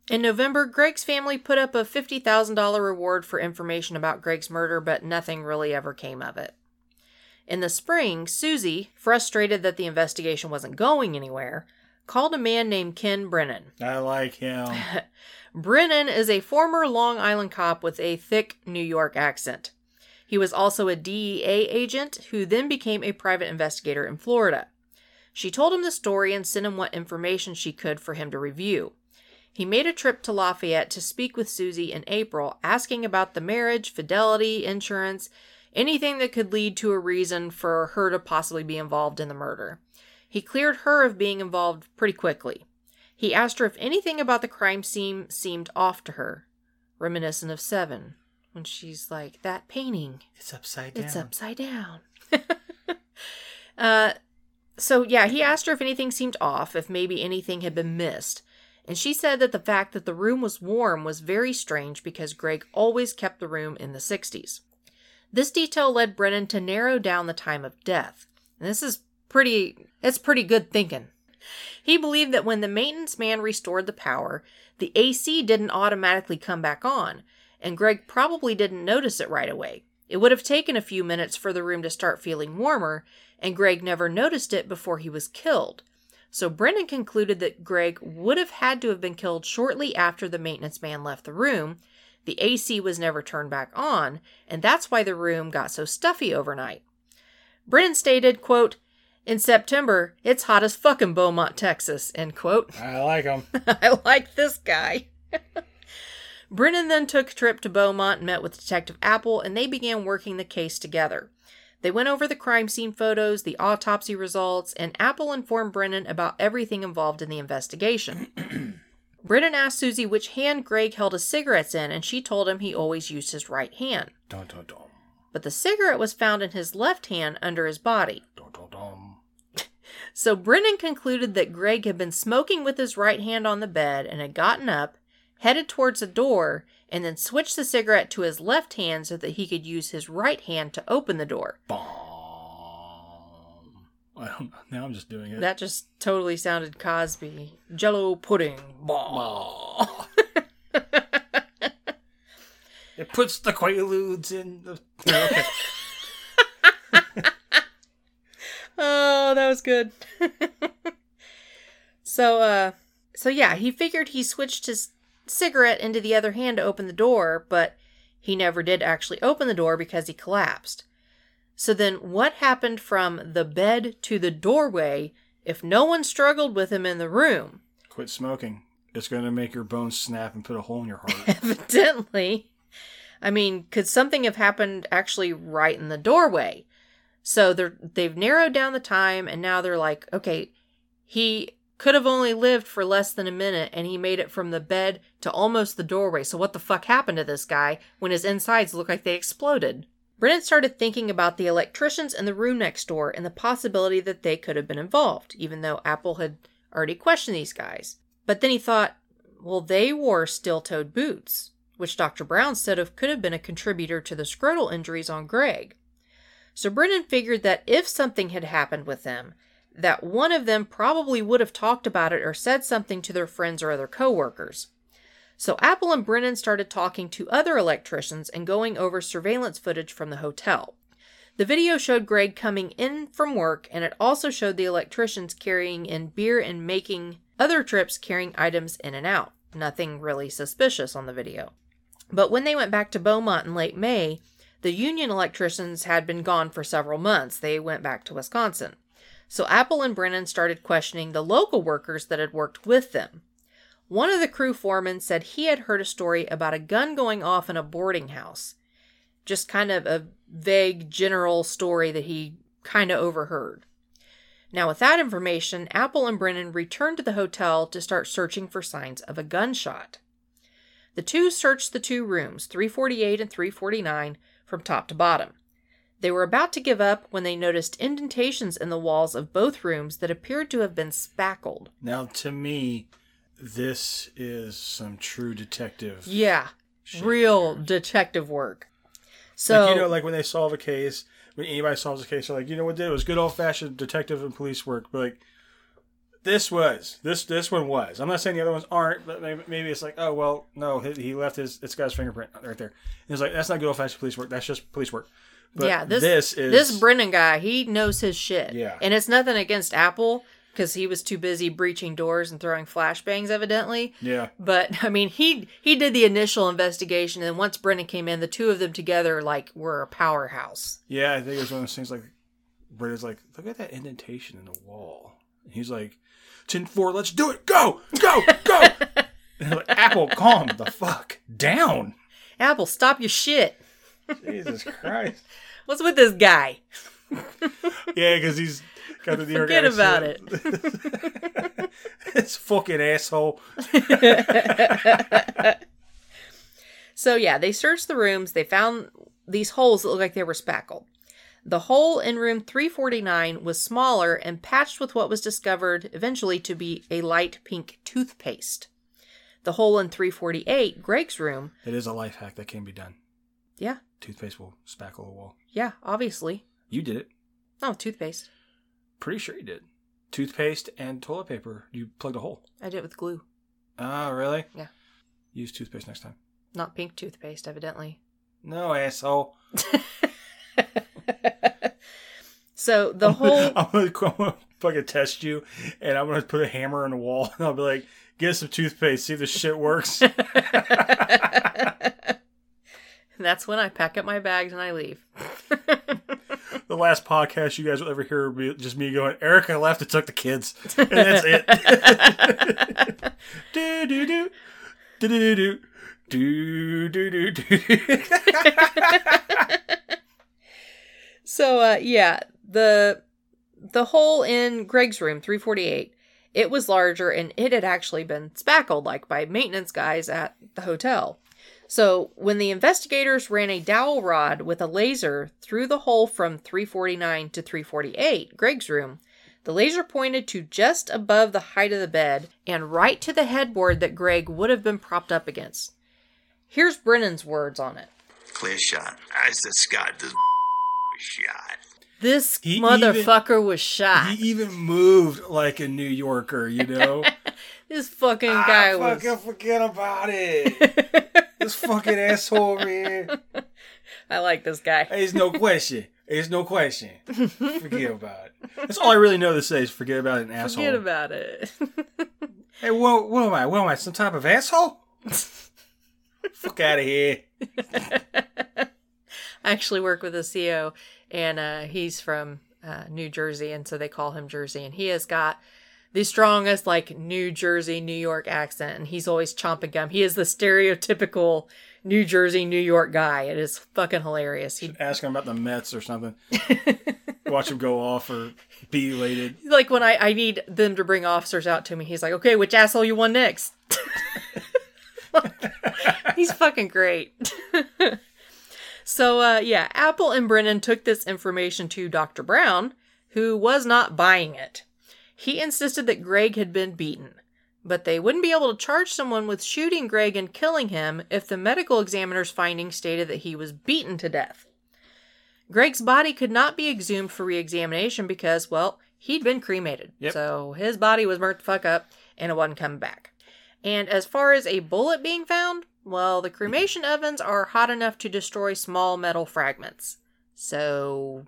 In November, Greg's family put up a $50,000 reward for information about Greg's murder, but nothing really ever came of it. In the spring, Susie, frustrated that the investigation wasn't going anywhere, called a man named Ken Brennan. I like him. Brennan is a former Long Island cop with a thick New York accent. He was also a DEA agent who then became a private investigator in Florida. She told him the story and sent him what information she could for him to review. He made a trip to Lafayette to speak with Susie in April, asking about the marriage, fidelity, insurance, anything that could lead to a reason for her to possibly be involved in the murder. He cleared her of being involved pretty quickly. He asked her if anything about the crime scene seemed off to her, reminiscent of Seven, when she's like, That painting, It's upside down. it's upside down. uh, so, yeah, he asked her if anything seemed off, if maybe anything had been missed. And she said that the fact that the room was warm was very strange because Greg always kept the room in the 60s. This detail led Brennan to narrow down the time of death. And this is pretty, it's pretty good thinking. He believed that when the maintenance man restored the power, the AC didn't automatically come back on, and Greg probably didn't notice it right away. It would have taken a few minutes for the room to start feeling warmer, and Greg never noticed it before he was killed. So Brennan concluded that Greg would have had to have been killed shortly after the maintenance man left the room. The AC was never turned back on, and that's why the room got so stuffy overnight. Brennan stated, quote, in September, it's hot as fuck in Beaumont, Texas, end quote. I like him. I like this guy. Brennan then took a trip to Beaumont and met with Detective Apple, and they began working the case together. They went over the crime scene photos, the autopsy results, and Apple informed Brennan about everything involved in the investigation. Brennan asked Susie which hand Greg held his cigarettes in, and she told him he always used his right hand. Dun, dun, dun. But the cigarette was found in his left hand under his body. Dun, dun, dun. So Brennan concluded that Greg had been smoking with his right hand on the bed and had gotten up, headed towards the door, and then switched the cigarette to his left hand so that he could use his right hand to open the door. Bomb. I don't, now I'm just doing it. That just totally sounded Cosby. Jello pudding. Bah. It puts the quaaludes in the. Okay. Oh, that was good. so, uh, so yeah, he figured he switched his cigarette into the other hand to open the door, but he never did actually open the door because he collapsed. So then, what happened from the bed to the doorway if no one struggled with him in the room? Quit smoking. It's going to make your bones snap and put a hole in your heart. Evidently. I mean, could something have happened actually right in the doorway? So they're they've narrowed down the time and now they're like, okay, he could have only lived for less than a minute and he made it from the bed to almost the doorway. So what the fuck happened to this guy when his insides look like they exploded? Brennan started thinking about the electricians in the room next door and the possibility that they could have been involved, even though Apple had already questioned these guys. But then he thought, well, they wore steel toed boots, which Dr. Brown said of could have been a contributor to the scrotal injuries on Greg. So Brennan figured that if something had happened with them, that one of them probably would have talked about it or said something to their friends or other coworkers. So Apple and Brennan started talking to other electricians and going over surveillance footage from the hotel. The video showed Greg coming in from work, and it also showed the electricians carrying in beer and making other trips carrying items in and out. Nothing really suspicious on the video. But when they went back to Beaumont in late May, the union electricians had been gone for several months. They went back to Wisconsin. So Apple and Brennan started questioning the local workers that had worked with them. One of the crew foremen said he had heard a story about a gun going off in a boarding house. Just kind of a vague general story that he kind of overheard. Now, with that information, Apple and Brennan returned to the hotel to start searching for signs of a gunshot. The two searched the two rooms, 348 and 349, from top to bottom. They were about to give up when they noticed indentations in the walls of both rooms that appeared to have been spackled. now, to me, this is some true detective. Yeah, shit real detective work. So, like, you know, like when they solve a case, when anybody solves a case, they're like, you know what, did it was good old fashioned detective and police work. But like, this was this this one was. I'm not saying the other ones aren't, but maybe, maybe it's like, oh well, no, he, he left his it's got his fingerprint right there. And it's like that's not good old fashioned police work. That's just police work. But yeah, this this is this Brennan guy, he knows his shit. Yeah. and it's nothing against Apple because he was too busy breaching doors and throwing flashbangs, evidently. yeah. But I mean, he he did the initial investigation, and once Brennan came in, the two of them together like were a powerhouse. Yeah, I think it was one of those things like Britta's like, look at that indentation in the wall. And he's like, Tin four, let's do it. Go, go, go. and like, Apple, calm the fuck down. Apple, stop your shit. Jesus Christ. What's with this guy? Yeah, because he's got the New York Forget about it. it's fucking asshole. So yeah, they searched the rooms. They found these holes that looked like they were spackled. The hole in room 349 was smaller and patched with what was discovered eventually to be a light pink toothpaste. The hole in 348, Greg's room, It is a life hack that can be done. yeah, Toothpaste will spackle a wall. yeah, obviously. You did it. Oh, toothpaste. Pretty sure you did. Toothpaste and toilet paper. You plugged a hole. I did it with glue, Ah, really? Yeah. Use toothpaste next time. not pink toothpaste, evidently. No, asshole. So the I'm whole gonna, I'm gonna fucking test you, and I'm gonna put a hammer in the wall, and I'll be like, "Get some toothpaste, see if this shit works." that's when I pack up my bags and I leave. the last podcast you guys will ever hear will be just me going, "Eric, I left and took the kids. And that's it. do, do, do. Do, do, do. Do, do, do, do. so, uh, yeah, the the hole in Greg's room 348, it was larger and it had actually been spackled like by maintenance guys at the hotel. So when the investigators ran a dowel rod with a laser through the hole from 349 to 348, Greg's room, the laser pointed to just above the height of the bed and right to the headboard that Greg would have been propped up against. Here's Brennan's words on it. Clear shot. I said, Scott, this was shot. This He motherfucker was shot. He even moved like a New Yorker, you know. this fucking guy ah, was. fucking forget about it. this fucking asshole over here. I like this guy. There's no question. There's no question. Forget about it. That's all I really know to say is forget about it, an asshole. Forget about it. hey, what, what am I? What am I? Some type of asshole? Fuck out of here. I actually work with a CEO, and uh, he's from uh, New Jersey, and so they call him Jersey. And he has got the strongest, like, New Jersey, New York accent, and he's always chomping gum. He is the stereotypical New Jersey, New York guy. It is fucking hilarious. He, Ask him about the Mets or something. Watch him go off or be elated. like, when I, I need them to bring officers out to me, he's like, okay, which asshole you want next? He's fucking great. so, uh, yeah, Apple and Brennan took this information to Dr. Brown, who was not buying it. He insisted that Greg had been beaten, but they wouldn't be able to charge someone with shooting Greg and killing him if the medical examiner's findings stated that he was beaten to death. Greg's body could not be exhumed for re examination because, well, he'd been cremated. Yep. So his body was burnt the fuck up and it wasn't coming back. And as far as a bullet being found, well, the cremation ovens are hot enough to destroy small metal fragments. So,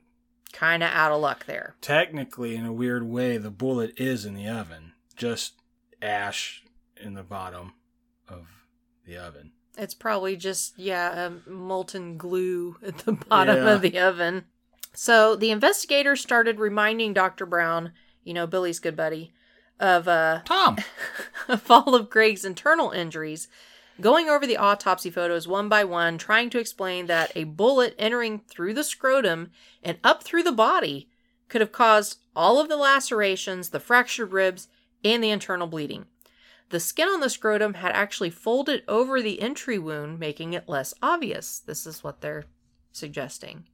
kind of out of luck there. Technically, in a weird way, the bullet is in the oven. Just ash in the bottom of the oven. It's probably just, yeah, molten glue at the bottom Yeah. of the oven. So, the investigators started reminding Dr. Brown, you know, Billy's good buddy, of uh, Tom! of all of Greg's internal injuries, going over the autopsy photos one by one, trying to explain that a bullet entering through the scrotum and up through the body could have caused all of the lacerations, the fractured ribs, and the internal bleeding. The skin on the scrotum had actually folded over the entry wound, making it less obvious. This is what they're suggesting.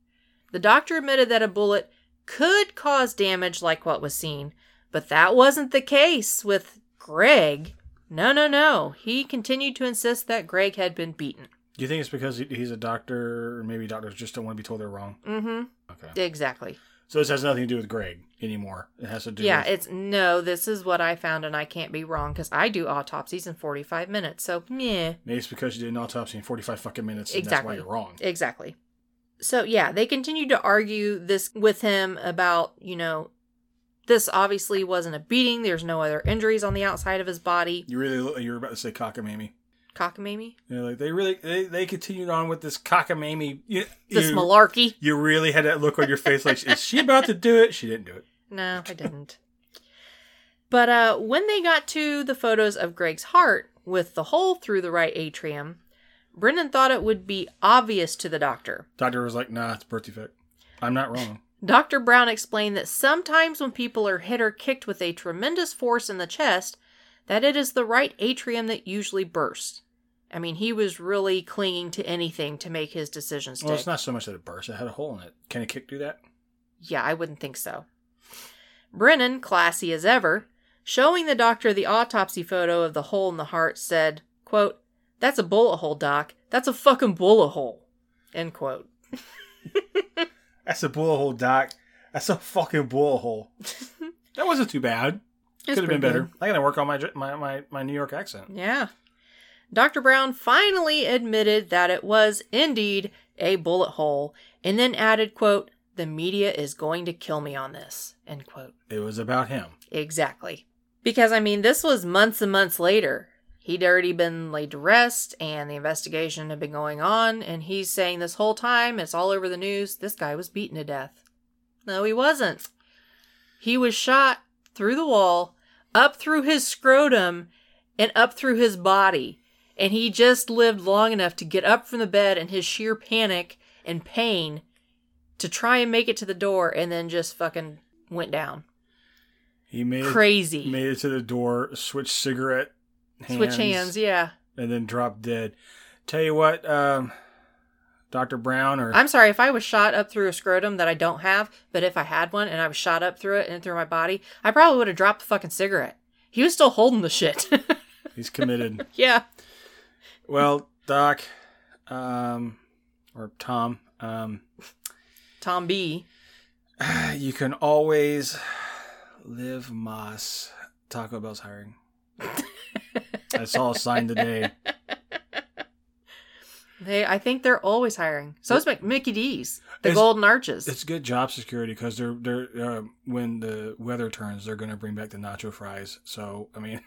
The doctor admitted that a bullet could cause damage like what was seen, but that wasn't the case with Greg. No, no, no. He continued to insist that Greg had been beaten. Do you think it's because he's a doctor, or maybe doctors just don't want to be told they're wrong? Mm-hmm. Okay. Exactly. So this has nothing to do with Greg anymore. It has to do Yeah, with. it's no, this is what I found, and I can't be wrong because I do autopsies in 45 minutes. So, meh. Maybe it's because you did an autopsy in 45 fucking minutes and Exactly. that's why you're wrong. Exactly. So, yeah, they continued to argue this with him about, you know, this obviously wasn't a beating. There's no other injuries on the outside of his body. You really, you were about to say cockamamie. Cockamamie? Yeah, like they really, they, they continued on with this cockamamie. You, This you, malarkey? you really had that look on your face like, is she about to do it? She didn't do it. No, I didn't. But uh, when they got to the photos of Greg's heart with the hole through the right atrium, Brennan thought it would be obvious to the doctor. Doctor was like, nah, it's birth defect. I'm not wrong. Dr. Brown explained that sometimes when people are hit or kicked with a tremendous force in the chest, that it is the right atrium that usually bursts. I mean, he was really clinging to anything to make his decision stick. Well, it's not so much that it burst; it had a hole in it. Can a kick do that? Yeah, I wouldn't think so. Brennan, classy as ever, showing the doctor the autopsy photo of the hole in the heart, said, quote, That's a bullet hole, Doc. That's a fucking bullet hole. End quote. That's a bullet hole, Doc. That's a fucking bullet hole. that wasn't too bad. It's Could have been better. good. I gotta work on my, my my my New York accent. Yeah. Dr. Brown finally admitted that it was indeed a bullet hole and then added, quote, The media is going to kill me on this. End quote. It was about him. Exactly. Because, I mean, this was months and months later. He'd already been laid to rest, and the investigation had been going on, and he's saying this whole time, it's all over the news, this guy was beaten to death. No, he wasn't. He was shot through the wall, up through his scrotum, and up through his body. And he just lived long enough to get up from the bed in his sheer panic and pain to try and make it to the door, and then just fucking went down. He made Crazy. it, made it to the door, switched cigarette hands, Switch hands, yeah. and then drop dead. Tell you what, um, Doctor Brown, or I'm sorry if I was shot up through a scrotum that I don't have, but if I had one and I was shot up through it and through my body, I probably would have dropped the fucking cigarette. He was still holding the shit. he's committed. yeah. well, Doc, um, or Tom, um, Tom B. you can always live Moss. Taco Bell's hiring. I saw a sign today. They, I think they're always hiring. So is Mc- Mickey D's, the It's- Golden Arches. It's good job security because they're they're uh, when the weather turns, they're going to bring back the nacho fries. So I mean,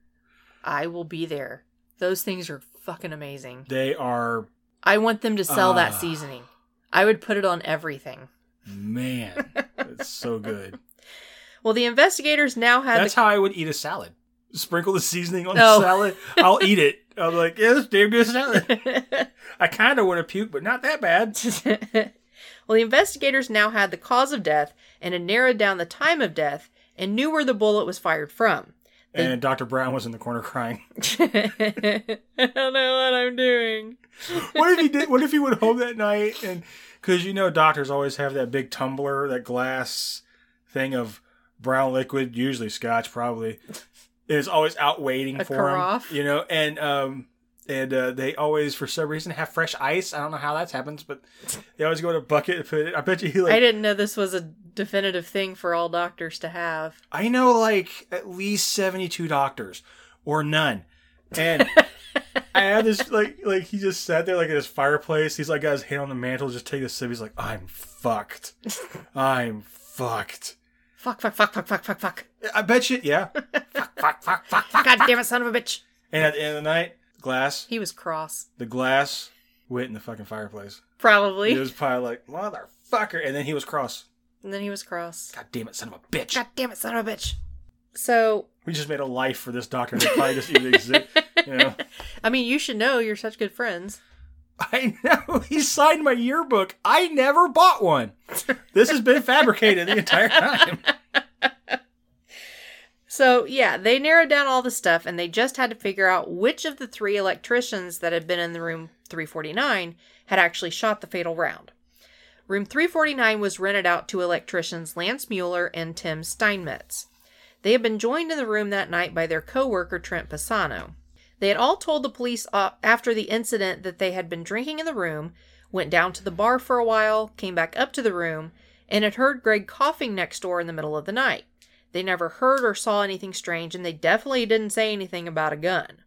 I will be there. Those things are fucking amazing. they are I want them to sell that Ah. seasoning. I would put it on everything. man, it's so good. Well, the investigators now had That's the how I would eat a salad. Sprinkle the seasoning on No. the oh. salad. I'll eat it. I'm like, yeah, this damn good salad. I kind of want to puke, but not that bad. well, the investigators now had the cause of death and had narrowed down the time of death and knew where the bullet was fired from. They- And Dr. Brown was in the corner crying. I don't know what I'm doing. What if he did? What if he went home that night and because you know doctors always have that big tumbler, that glass thing of brown liquid, usually scotch, probably is always out waiting A for carafe? him. You know, and um. And uh, they always, for some reason, have fresh ice. I don't know how that happens, but they always go in a bucket and put it. I bet you he like I didn't know this was a definitive thing for all doctors to have. I know like at least 72 doctors or none. And I had this like like he just sat there like at his fireplace. He's like got his hand on the mantle, just take a sip. He's like, I'm fucked. I'm fucked. Fuck, fuck, fuck, fuck, fuck, fuck, fuck. I bet you, yeah. fuck, fuck, fuck, fuck, fuck. God damn it, son of a bitch. And at the end of the night, glass, He was cross. the glass went in the fucking fireplace. Probably. He was probably like, motherfucker. And then he was cross. and then he was cross. God damn it, son of a bitch. God damn it, son of a bitch. So, We just made a life for this doctor that probably doesn't even exist. You know? I mean, you should know you're such good friends. I know. He signed my yearbook. I never bought one. This has been fabricated the entire time. So, yeah, they narrowed down all the stuff and they just had to figure out which of the three electricians that had been in the room 349 had actually shot the fatal round. Room 349 was rented out to electricians Lance Mueller and Tim Steinmetz. They had been joined in the room that night by their coworker Trent Pisano. They had all told the police uh, after the incident that they had been drinking in the room, went down to the bar for a while, came back up to the room, and had heard Greg coughing next door in the middle of the night. They never heard or saw anything strange, and they definitely didn't say anything about a gun.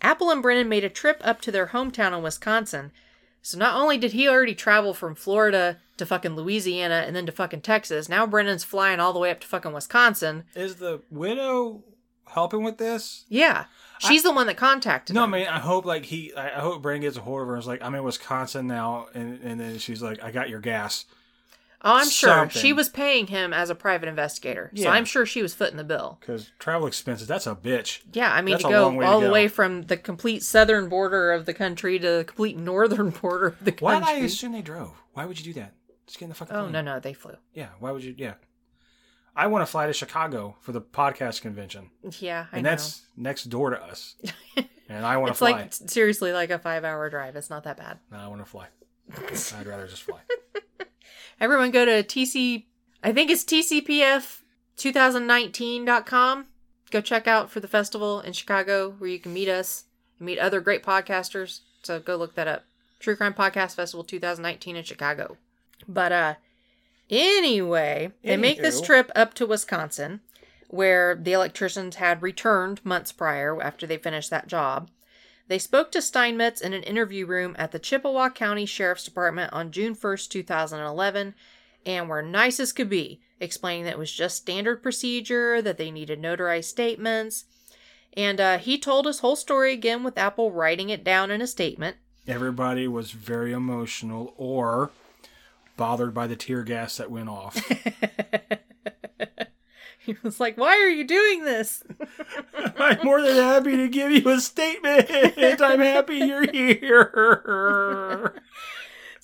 Apple and Brennan made a trip up to their hometown in Wisconsin. So not only did he already travel from Florida to fucking Louisiana and then to fucking Texas, now Brennan's flying all the way up to fucking Wisconsin. Is the widow helping with this? Yeah. She's the one that contacted No, I mean, I hope like he, I I hope Brandon gets a hold of her and is like, I'm in Wisconsin now, and and then she's like, I got your gas. Oh, I'm sure. something. She was paying him as a private investigator. So Yeah. I'm sure she was footing the bill. Because travel expenses, that's a bitch. Yeah, I mean That's to a go way to all the go. way from the complete southern border of the country to the complete northern border of the country. Why country. did I assume they drove? Why would you do that? Just get in the fucking oh plane. no, no, they flew. Yeah, why would you? Yeah. I want to fly to Chicago for the podcast convention. Yeah, I and know. that's next door to us. and I want to it's fly. like seriously like a five hour drive. It's not that bad. no, I want to fly. I'd rather just fly. Everyone go to TC I think it's TCPF2019.com. Go check out for the festival in Chicago where you can meet us and meet other great podcasters. So go look that up. True Crime Podcast Festival 2019 in Chicago. But uh anyway, they make this trip up to Wisconsin where the electricians had returned months prior after they finished that job. They spoke to Steinmetz in an interview room at the Chippewa County Sheriff's Department on June 1st, 2011, and were nice as could be, explaining that it was just standard procedure, that they needed notarized statements. And uh, he told his whole story again with Apple writing it down in a statement. Everybody was very emotional or bothered by the tear gas that went off. he was like, Why are you doing this? I'm more than happy to give you a statement. I'm happy you're here.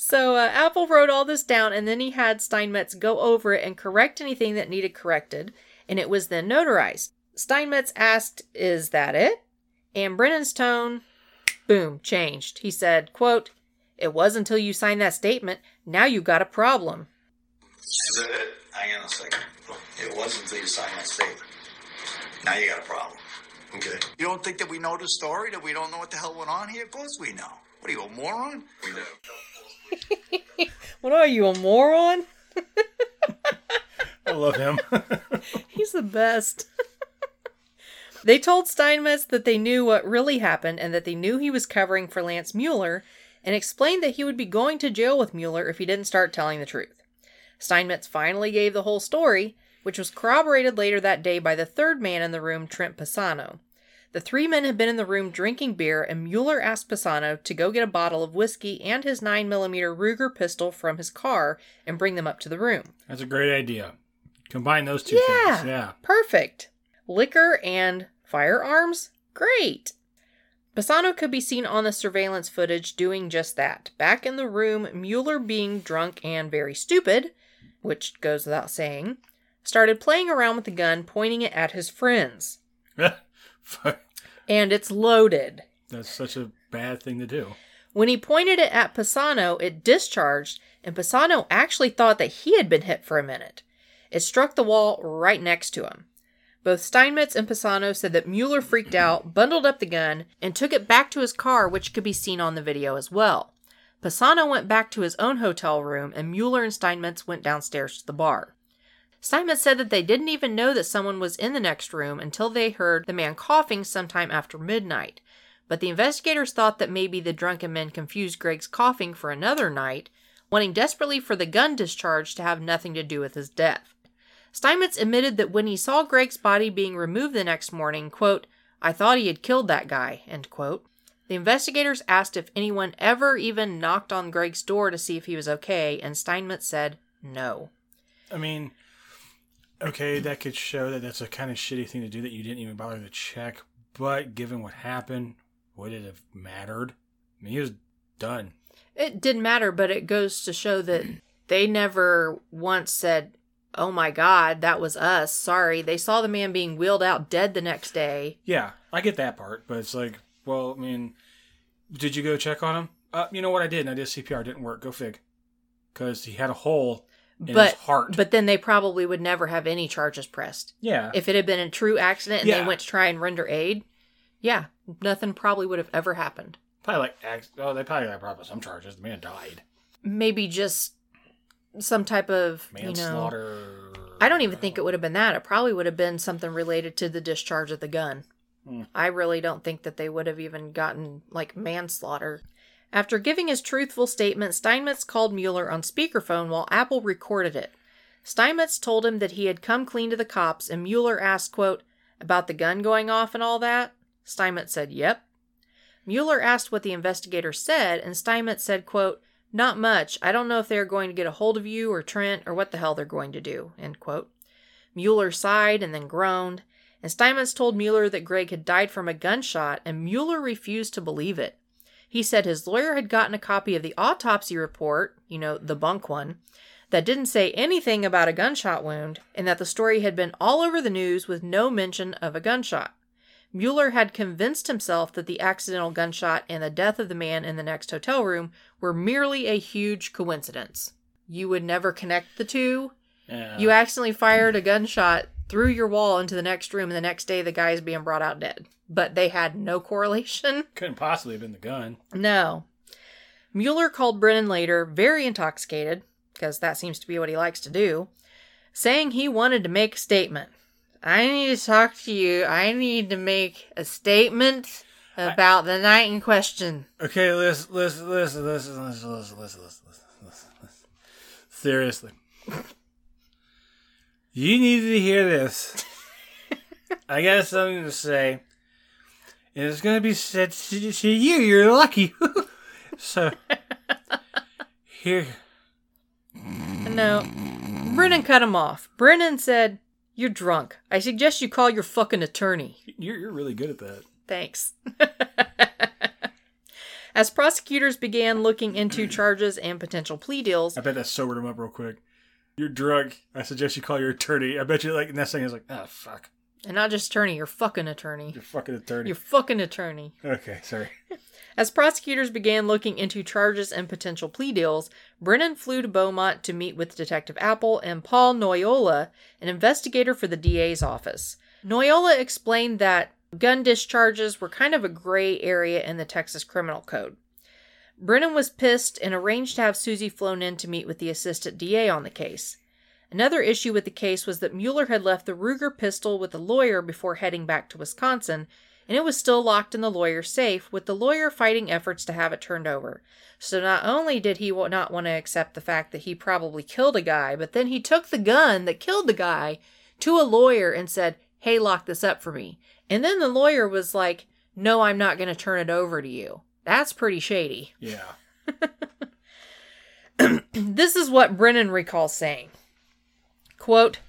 So uh, Apple wrote all this down, and then he had Steinmetz go over it and correct anything that needed corrected, and it was then notarized. Steinmetz asked, "Is that it?" And Brennan's tone, boom, changed. He said, "Quote: It was until you signed that statement. Now you got a problem." Is that it? Hang on a second. It was until you signed that statement. Now you got a problem. Okay. You don't think that we know the story, that we don't know what the hell went on here? Of course we know. What are you, a moron? We know. What are you, a moron? I love him. He's the best. they told Steinmetz that they knew what really happened and that they knew he was covering for Lance Mueller and explained that he would be going to jail with Mueller if he didn't start telling the truth. Steinmetz finally gave the whole story, which was corroborated later that day by the third man in the room, Trent Pisano. The three men had been in the room drinking beer, and Mueller asked Pisano to go get a bottle of whiskey and his 9mm Ruger pistol from his car and bring them up to the room. That's a great idea. Combine those two Yeah. things. Yeah. Perfect. Liquor and firearms? Great. Pisano could be seen on the surveillance footage doing just that. Back in the room, Mueller, being drunk and very stupid, which goes without saying, started playing around with the gun, pointing it at his friends. And it's loaded. That's such a bad thing to do. When he pointed it at Pisano, it discharged, and Pisano actually thought that he had been hit for a minute. It struck the wall right next to him. Both Steinmetz and Pisano said that Mueller freaked out, bundled up the gun, and took it back to his car, which could be seen on the video as well. Pisano went back to his own hotel room, and Mueller and Steinmetz went downstairs to the bar. Steinmetz said that they didn't even know that someone was in the next room until they heard the man coughing sometime after midnight. But the investigators thought that maybe the drunken men confused Greg's coughing for another night, wanting desperately for the gun discharge to have nothing to do with his death. Steinmetz admitted that when he saw Greg's body being removed the next morning, quote, I thought he had killed that guy, end quote. The investigators asked if anyone ever even knocked on Greg's door to see if he was okay, and Steinmetz said no. I mean, okay, that could show that that's a kind of shitty thing to do that you didn't even bother to check. But given what happened, would it have mattered? I mean, he was done. It didn't matter, but it goes to show that they never once said, Oh my god, that was us. Sorry. They saw the man being wheeled out dead the next day. Yeah, I get that part, but it's like, well, I mean, did you go check on him? Uh, you know what I did? And I did CPR. Didn't work. Go fig. Because he had a hole in but his heart. but then they probably would never have any charges pressed. yeah, If it had been a true accident and Yeah. they went to try and render aid, yeah, nothing probably would have ever happened. probably like, oh, they probably got probably some charges. The man died. Maybe just some type of you know Manslaughter. I don't even think it would have been that. It probably would have been something related to the discharge of the gun. Hmm. I really don't think that they would have even gotten like manslaughter. After giving his truthful statement, Steinmetz called Mueller on speakerphone while Apple recorded it. Steinmetz told him that he had come clean to the cops, and Mueller asked, quote, about the gun going off and all that? Steinmetz said, yep. Mueller asked what the investigator said, and Steinmetz said, quote, not much. I don't know if they are going to get a hold of you or Trent or what the hell they're going to do. End quote. Mueller sighed and then groaned, and Steinmetz told Mueller that Greg had died from a gunshot, and Mueller refused to believe it. He said his lawyer had gotten a copy of the autopsy report, you know, the bunk one, that didn't say anything about a gunshot wound, and that the story had been all over the news with no mention of a gunshot. Mueller had convinced himself that the accidental gunshot and the death of the man in the next hotel room were merely a huge coincidence. You would never connect the two. Yeah. You accidentally fired a gunshot through your wall into the next room, and the next day the guy is being brought out dead. But they had no correlation. couldn't possibly have been the gun. No. Mueller called Brennan later, very intoxicated, because that seems to be what he likes to do, saying he wanted to make a statement. I need to talk to you. I need to make a statement. about the night in question. Okay, listen, listen, listen, listen, listen, listen, listen, listen, listen, listen. Seriously. You needed to hear this. I got something to say. And it's going to be said to, to you. You're lucky. so, here. No. Brennan cut him off. Brennan said, You're drunk. I suggest you call your fucking attorney. You're, you're really good at that. Thanks. As prosecutors began looking into charges and potential plea deals, I bet that sobered him up real quick. You're drunk. I suggest you call your attorney. I bet you, like, next thing is like, oh, fuck. and not just attorney, your fucking attorney. Your fucking attorney. Your fucking attorney. Okay, sorry. As prosecutors began looking into charges and potential plea deals, Brennan flew to Beaumont to meet with Detective Apple and Paul Noyola, an investigator for the DA's office. Noyola explained that gun discharges were kind of a gray area in the Texas criminal code. Brennan was pissed and arranged to have Susie flown in to meet with the assistant DA on the case. Another issue with the case was that Mueller had left the Ruger pistol with the lawyer before heading back to Wisconsin, and it was still locked in the lawyer's safe, with the lawyer fighting efforts to have it turned over. So not only did he not want to accept the fact that he probably killed a guy, but then he took the gun that killed the guy to a lawyer and said, Hey, lock this up for me. And then the lawyer was like, No, I'm not going to turn it over to you. That's pretty shady. Yeah. This is what Brennan recalls saying. Quote,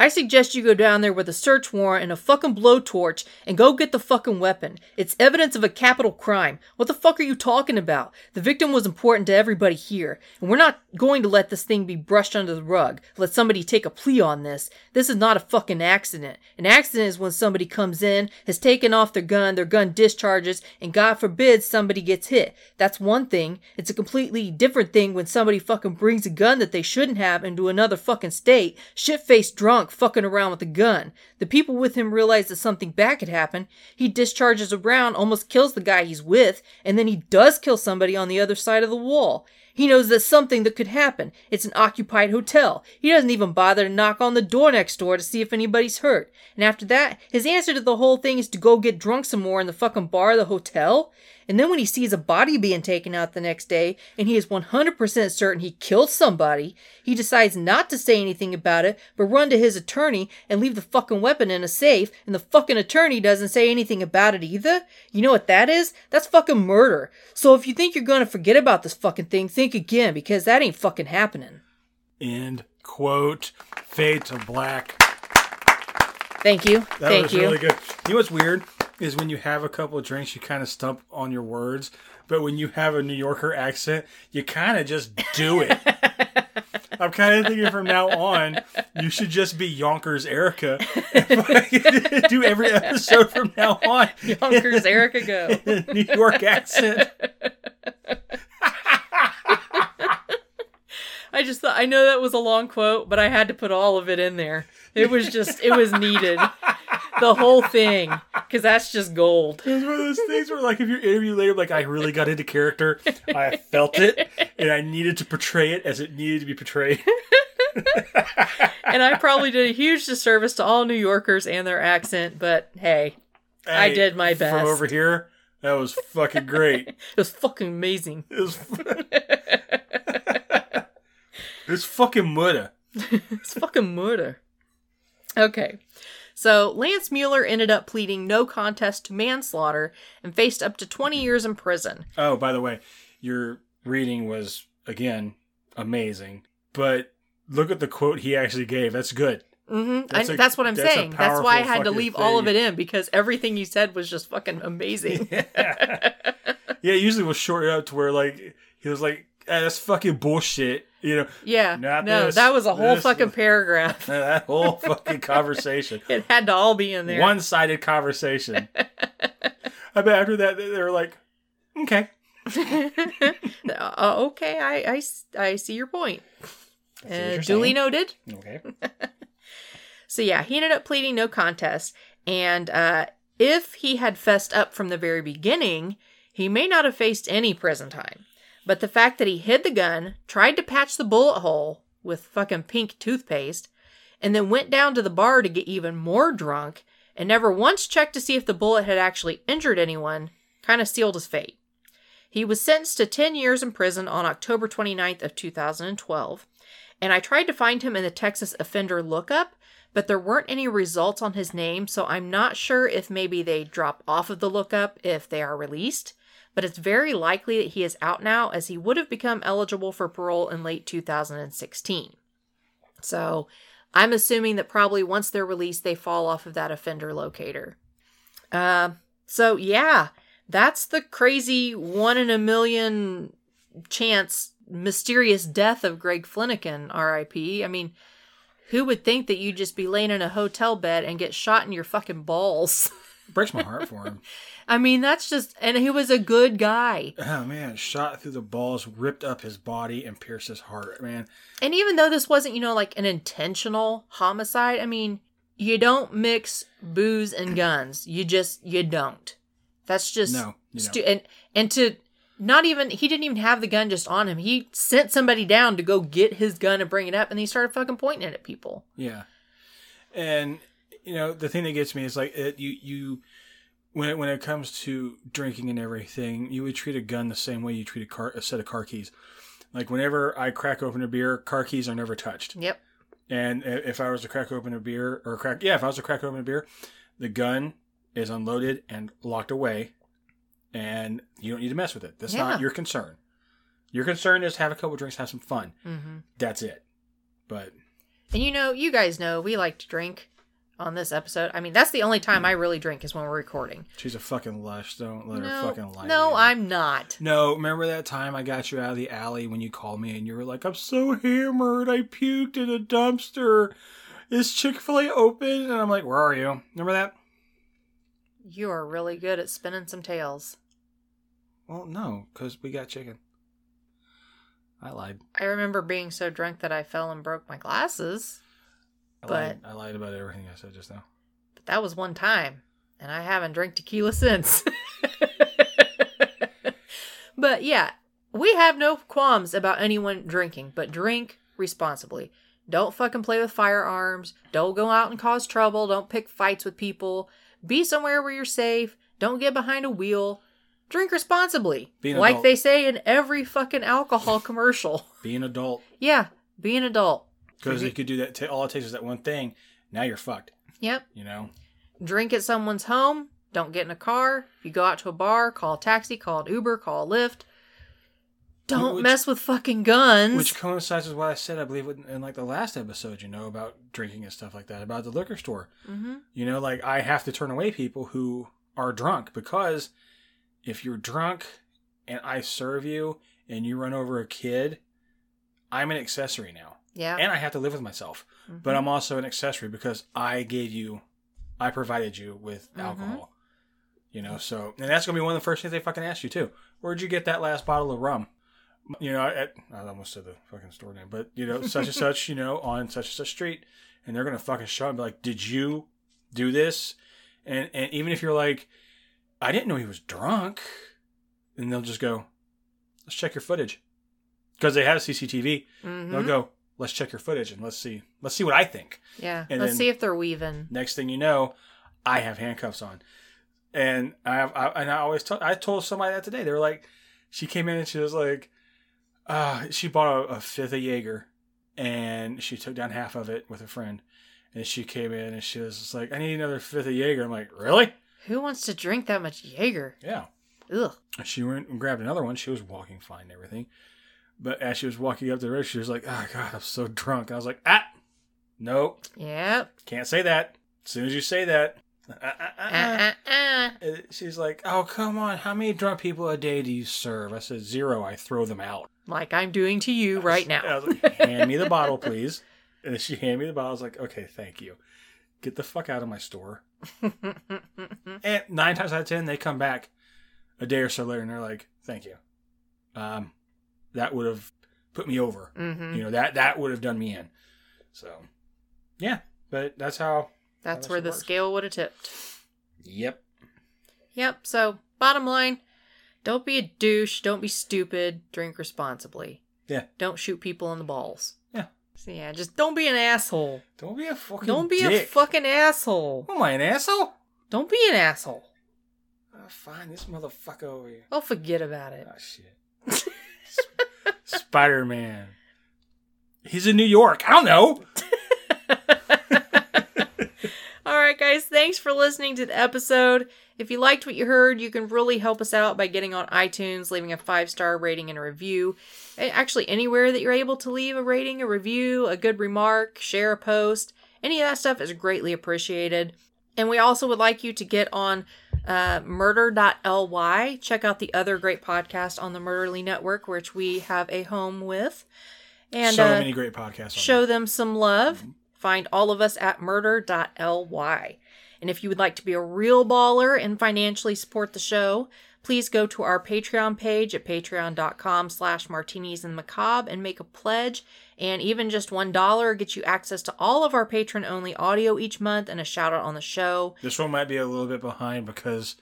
I suggest you go down there with a search warrant and a fucking blowtorch and go get the fucking weapon. It's evidence of a capital crime. What the fuck are you talking about? The victim was important to everybody here, and we're not going to let this thing be brushed under the rug. Let somebody take a plea on this. This is not a fucking accident. An accident is when somebody comes in, has taken off their gun, their gun discharges, and God forbid somebody gets hit. That's one thing. It's a completely different thing when somebody fucking brings a gun that they shouldn't have into another fucking state, shit faced drunk, fucking around with a gun. The people with him realize that something bad could happen. He discharges a round, almost kills the guy he's with, and then he does kill somebody on the other side of the wall. He knows there's something that could happen. It's an occupied hotel. He doesn't even bother to knock on the door next door to see if anybody's hurt. And after that, his answer to the whole thing is to go get drunk some more in the fucking bar of the hotel. And then when he sees a body being taken out the next day, and he is 100% certain he killed somebody, he decides not to say anything about it, but run to his attorney and leave the fucking weapon in a safe, and the fucking attorney doesn't say anything about it either. You know what that is? That's fucking murder. So if you think you're gonna forget about this fucking thing, think again, because that ain't fucking happening. End quote. Fade to black. Thank you. That Thank was you. really good. You know what's weird is when you have a couple of drinks, you kind of stump on your words, but when you have a New Yorker accent, you kind of just do it. I'm kind of thinking from now on, you should just be Yonkers Erica. do every episode from now on. Yonkers Erica go. New York accent. I just thought I know that was a long quote, but I had to put all of it in there. It was just it was needed. The whole thing. Because that's just gold. It's one of those things where, like, if you're interviewed later, like, I really got into character, I felt it, and I needed to portray it as it needed to be portrayed. And I probably did a huge disservice to all New Yorkers and their accent, but hey, I did my best. From over here, that was fucking great. it was fucking amazing. It was. it's fucking mudda. It's fucking murder. Okay. So Lance Mueller ended up pleading no contest to manslaughter and faced up to 20 years in prison. Oh, by the way, your reading was again amazing, but look at the quote he actually gave. That's good. Mm-hmm. That's That's, that's what I'm that's saying. That's why I had to leave all of it in because everything you said was just fucking amazing. yeah, usually we'll short it up to where like he was like, eh, "That's fucking bullshit," you know. yeah. Not no, this, that was a whole this. fucking paragraph. That whole fucking conversation, It had to all be in there. one-sided conversation. I bet after that they were like, "Okay." Uh, okay, I see your point. Uh, duly saying. noted. Okay. So yeah, he ended up pleading no contest, and uh, if he had fessed up from the very beginning, he may not have faced any prison time. But the fact that he hid the gun, tried to patch the bullet hole with fucking pink toothpaste, and then went down to the bar to get even more drunk, and never once checked to see if the bullet had actually injured anyone, kind of sealed his fate. He was sentenced to 10 years in prison on October 29th of 2012, and I tried to find him in the Texas offender lookup, but there weren't any results on his name, so I'm not sure if maybe they drop off of the lookup if they are released, but it's very likely that he is out now as he would have become eligible for parole in late 2016. So, I'm assuming that probably once they're released, they fall off of that offender locator. Uh, so, yeah, that's the crazy one in a million chance mysterious death of Greg Fleniken, RIP. I mean, who would think that you'd just be laying in a hotel bed and get shot in your fucking balls? Breaks my heart for him. I mean, that's just, and he was a good guy. Oh man, shot through the balls, ripped up his body, and pierced his heart. Man, And even though this wasn't, you know, like an intentional homicide, I mean, you don't mix booze and guns. You just, you don't. That's just, No, stu- and, and to, not even, he didn't even have the gun just on him. He sent somebody down to go get his gun and bring it up, and he started fucking pointing it at people. yeah. And you know the thing that gets me is like it, you you when it, when it comes to drinking and everything, you would treat a gun the same way you treat a car a set of car keys. Like whenever I crack open a beer, car keys are never touched. Yep. And if I was to crack open a beer or crack, yeah, if I was to crack open a beer, the gun is unloaded and locked away, and you don't need to mess with it. That's Yeah. not your concern. Your concern is have a couple drinks, have some fun. hmm That's it. But And you know, you guys know we like to drink on this episode. I mean, that's the only time I really drink is when we're recording. she's a fucking lush. Don't let her fucking lie. no. I'm not. No, remember that time I got you out of the alley when you called me and you were like, "I'm so hammered, I puked in a dumpster. Is Chick Fil A open?" And I'm like, "Where are you?" Remember that? You are really good at spinning some tales. Well, no, because we got chicken. I lied. I remember being so drunk that I fell and broke my glasses, I But- lied. I lied about everything I said just now. but that was one time, and I haven't drank tequila since. but yeah, we have no qualms about anyone drinking, but drink responsibly. Don't fucking play with firearms. Don't go out and cause trouble. Don't pick fights with people. Be somewhere where you're safe. Don't get behind a wheel. Drink responsibly. Like adult. they say in every fucking alcohol commercial. Be an adult, Yeah, be an adult. Because you could do that. T- all it takes is that one thing. Now you're fucked. Yep. You know. Drink at someone's home. Don't get in a car. If you go out to a bar, call a taxi, call an Uber, call a Lyft. Don't Which- mess with fucking guns. Which coincides with what I said, I believe, in, in like the last episode. You know about drinking and stuff like that, about the liquor store. hmm You know, like I have to turn away people who are drunk because if you're drunk and I serve you and you run over a kid, I'm an accessory now. Yeah. And I have to live with myself. Mhm. But I'm also an accessory because I gave you, I provided you with Mhm. alcohol. You know, so, and that's going to be one of the first things they fucking ask you too. Where'd you get that last bottle of rum? You know, at, I almost said the fucking store name, but you know, such and such, you know, on such and such street. And they're going to fucking show up and be like, did you do this? And, and even if you're like, I didn't know he was drunk, and they'll just go, let's check your footage. Because they have CCTV. Mhm. They'll go, let's check your footage and let's see, let's see what I think. Yeah. and Let's see if they're weaving. Next thing you know, I have handcuffs on, and I have, I, and I always told, I told somebody that today. They were like, she came in and she was like, uh, she bought a, a fifth of Jaeger, and she took down half of it with a friend, and she came in and she was just like, I need another fifth of Jaeger. I'm like, really? Who wants to drink that much Jaeger? Yeah. Ugh. She went and grabbed another one. She was walking fine and everything. But as she was walking up to the register, she was like, oh, God, I'm so drunk. And I was like, ah, nope, Yep. can't say that. As soon as you say that, uh, uh, uh. She's like, oh, come on. How many drunk people a day do you serve? I said, zero. I throw them out. Like I'm doing to you right I now. was like, hand me the bottle, please. And she handed me the bottle. I was like, okay, thank you. Get the fuck out of my store. And nine times out of ten, they come back a day or so later and they're like, "Thank you. Um, that would have put me over. hmm You know that that would have done me in." So, yeah, but that's how. That's how where the works. scale would have tipped. Yep. Yep. So, bottom line, don't be a douche. Don't be stupid. Drink responsibly. Yeah. Don't shoot people in the balls. Yeah. So yeah, just don't be an asshole. Don't be a fucking. Don't be a fucking asshole. Am I an asshole? Don't be an asshole. Oh, fine, this motherfucker over here. Oh, forget about it. Oh shit. Spider Man. He's in New York. I don't know. All right, guys, thanks for listening to the episode. If you liked what you heard, you can really help us out by getting on iTunes, leaving a five star rating and a review. Actually, anywhere that you're able to leave a rating, a review, a good remark, share a post, any of that stuff is greatly appreciated. And we also would like you to get on uh, murder.ly. Check out the other great podcast on the Murderly Network, which we have a home with. And so uh, many great podcasts. On show them some love. Find all of us at murder.ly. And if you would like to be a real baller and financially support the show, please go to our Patreon page at patreon.com slash martinis and macabre and make a pledge. And even just one dollar gets you access to all of our patron only audio each month and a shout out on the show. This one might be a little bit behind because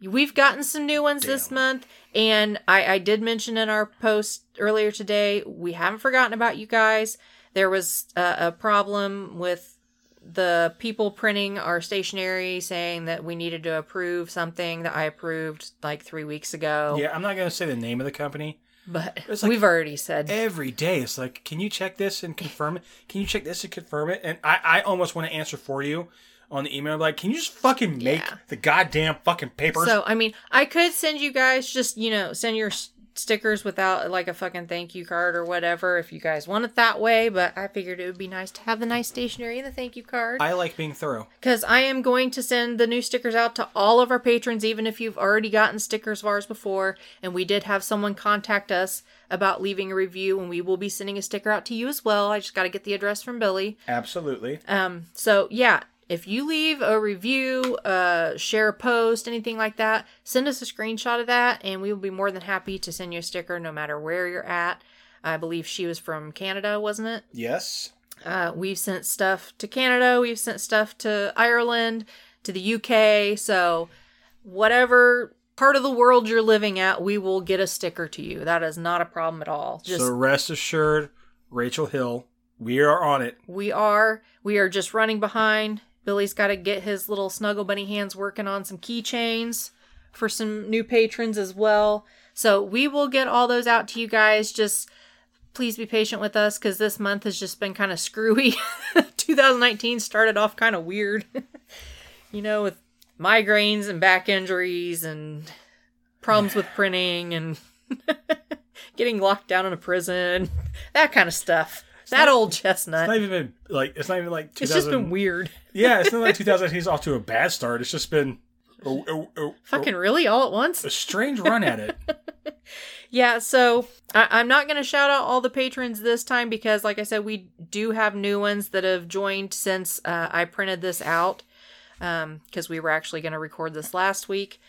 We've gotten some new ones this month, and I, I did mention in our post earlier today, we haven't forgotten about you guys. There was a, a problem with the people printing our stationery saying that we needed to approve something that I approved like three weeks ago. yeah, I'm not gonna say the name of the company. But like- we've already said. Every day, it's like, can you check this and confirm it? Can you check this and confirm it? And I, I almost want to answer for you on the email. Like, can you just fucking make Yeah. the goddamn fucking papers? So, I mean, I could send you guys just, you know, send your stickers without like a fucking thank you card or whatever if you guys want it that way, but I figured it would be nice to have the nice stationery and the thank you card. I like being thorough. Because I am going to send the new stickers out to all of our patrons, even if you've already gotten stickers of ours before. And we did have someone contact us about leaving a review, and we will be sending a sticker out to you as well. I just got to get the address from Billy. Absolutely. Um, so yeah, if you leave a review, uh, share a post, anything like that, send us a screenshot of that, and we will be more than happy to send you a sticker no matter where you're at. I believe she was from Canada, wasn't it? Yes. Uh, we've sent stuff to Canada, we've sent stuff to Ireland, to the UK. So, whatever part of the world you're living at, we will get a sticker to you. That is not a problem at all. Just so rest assured, Rachel Hill, we are on it. we are we are just running behind. Billy's got to get his little snuggle bunny hands working on some keychains for some new patrons as well. So we will get all those out to you guys. Just please be patient with us because this month has just been kind of screwy. 2019 started off kind of weird, you know, with migraines and back injuries and problems with printing and getting locked down in a prison, that kind of stuff. That not- old It's chestnut. not even been like it's not even like 2000. It's just been weird. Yeah, it's not like 2018 is off to a bad start. It's just been a, a, a- Fucking really all at once. a strange run at it. Yeah, so I- I'm not going to shout out all the patrons this time because, like I said, we do have new ones that have joined since uh, I printed this out because we were actually going to record this last week.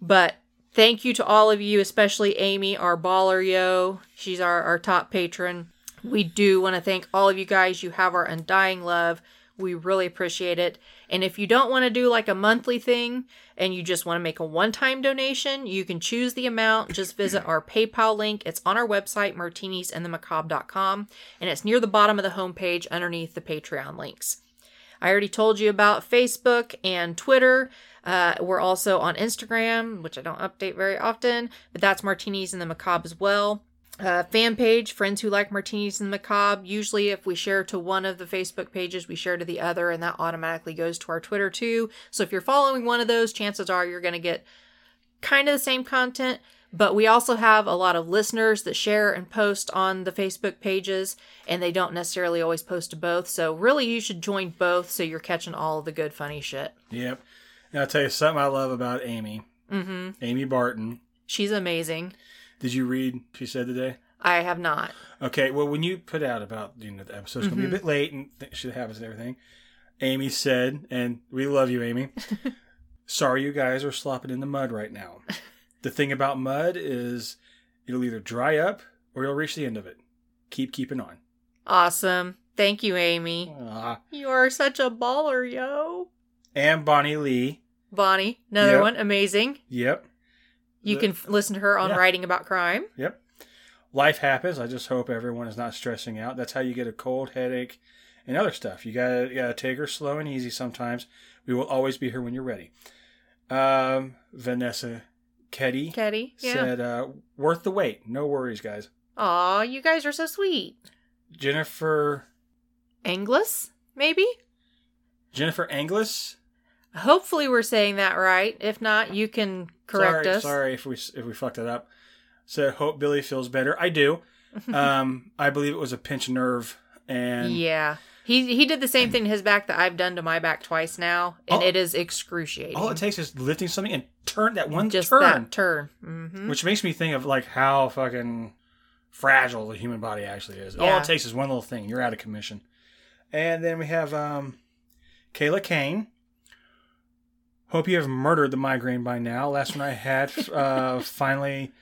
But thank you to all of you, especially Amy, our baller yo. She's our, our top patron. We do want to thank all of you guys. You have our undying love. We really appreciate it. And if you don't want to do like a monthly thing and you just want to make a one time donation, you can choose the amount. Just visit our PayPal link. It's on our website, martinisandthemacabre.com, and it's near the bottom of the homepage underneath the Patreon links. I already told you about Facebook and Twitter. Uh, we're also on Instagram, which I don't update very often, but that's Martinis and the Macabre as well. Uh, fan page, Friends Who Like Martinis and Macabre. Usually, if we share to one of the Facebook pages, we share to the other, and that automatically goes to our Twitter too. So if you're following one of those, chances are you're going to get kind of the same content. But we also have a lot of listeners that share and post on the Facebook pages, and they don't necessarily always post to both. So, really, you should join both so you're catching all of the good, funny shit. Yep. And I'll tell you something I love about Amy. Mm-hmm. Amy Barton. She's amazing. Did you read she said today? I have not. Okay, well, when you put out about you know the episode's gonna be a bit late and th- shit happens and everything, Amy said, and we love you, Amy. Sorry, you guys are slopping in the mud right now. The thing about mud is it'll either dry up or you'll reach the end of it. Keep keeping on. Awesome. Thank you, Amy. Ah. You are such a baller, yo. And Bonnie Lee. Bonnie, another Yep. one. Amazing. Yep. You The- can f- listen to her on Yeah. Writing About Crime. Yep. life happens. I just hope everyone is not stressing out. That's how you get a cold, headache, and other stuff. You gotta, you gotta take her slow and easy sometimes. We will always be here when you're ready. Um, Vanessa Ketty Ketty, yeah. said, uh, worth the wait. No worries, guys. Aw, you guys are so sweet. Jennifer Anglis, maybe? Jennifer Anglis. Hopefully we're saying that right. If not, you can correct sorry, us. Sorry if we if we fucked it up. So hope Billy feels better. I do. um, I believe it was a pinch nerve, and yeah. He he did the same thing to his back that I've done to my back twice now, and Oh. it is excruciating. all it takes is lifting something and turn that one Just turn, that turn. hmm which makes me think of like how fucking fragile the human body actually is. All it takes is one little thing. You're out of commission. And then we have um, Kayla Kane. Hope you have murdered the migraine by now. Last one I had uh, finally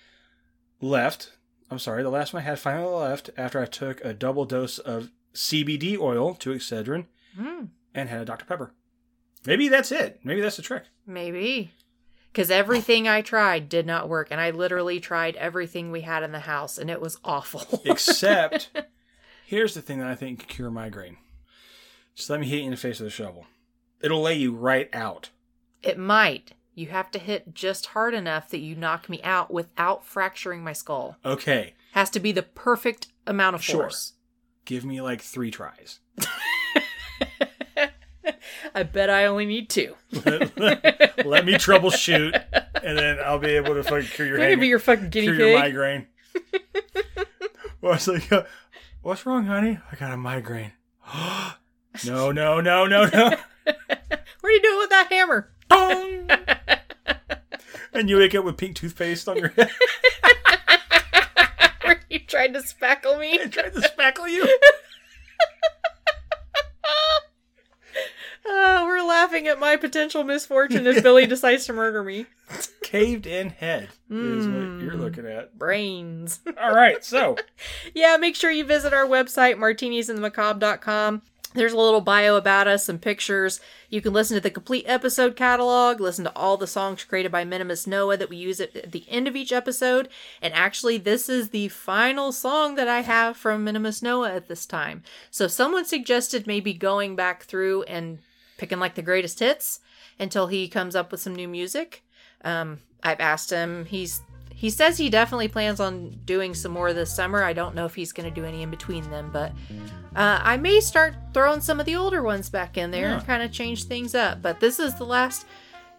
left. I'm sorry, the last one I had finally left after I took a double dose of CBD oil to Excedrin Mm, and had a Dr. Pepper. Maybe that's it. Maybe that's the trick. maybe. Because everything I tried did not work, and I literally tried everything we had in the house, and it was awful. Except, here's the thing that I think can cure migraine. Just let me hit you in the face with a shovel. It'll lay you right out. It might. You have to hit just hard enough that you knock me out without fracturing my skull. Okay, Has to be the perfect amount of Sure. force. give me like three tries. I bet I only need two. let me troubleshoot, and then I'll be able to fucking cure your hang- be your fucking guinea cure pig. your migraine. well, it's like, uh, what's wrong, honey? I got a migraine. no, no, no, no, no. What are you doing with that hammer? Boom! and you wake up with pink toothpaste on your head. Were you trying to spackle me? They tried to spackle you. Oh, we're laughing at my potential misfortune if Billy decides to murder me. Caved in head is what Mm. you're looking at. Brains. All right, so yeah, make sure you visit our website, martinisandthemacabre.com. There's a little bio about us, some pictures. You can listen to the complete episode catalog, listen to all the songs created by Minimus Noah that we use at the end of each episode. And actually, this is the final song that I have from Minimus Noah at this time. So, someone suggested maybe going back through and picking like the greatest hits until he comes up with some new music. Um, I've asked him. He's he says he definitely plans on doing some more this summer. I don't know if he's going to do any in between them, but uh, I may start throwing some of the older ones back in there and kind of change things up. But this is the last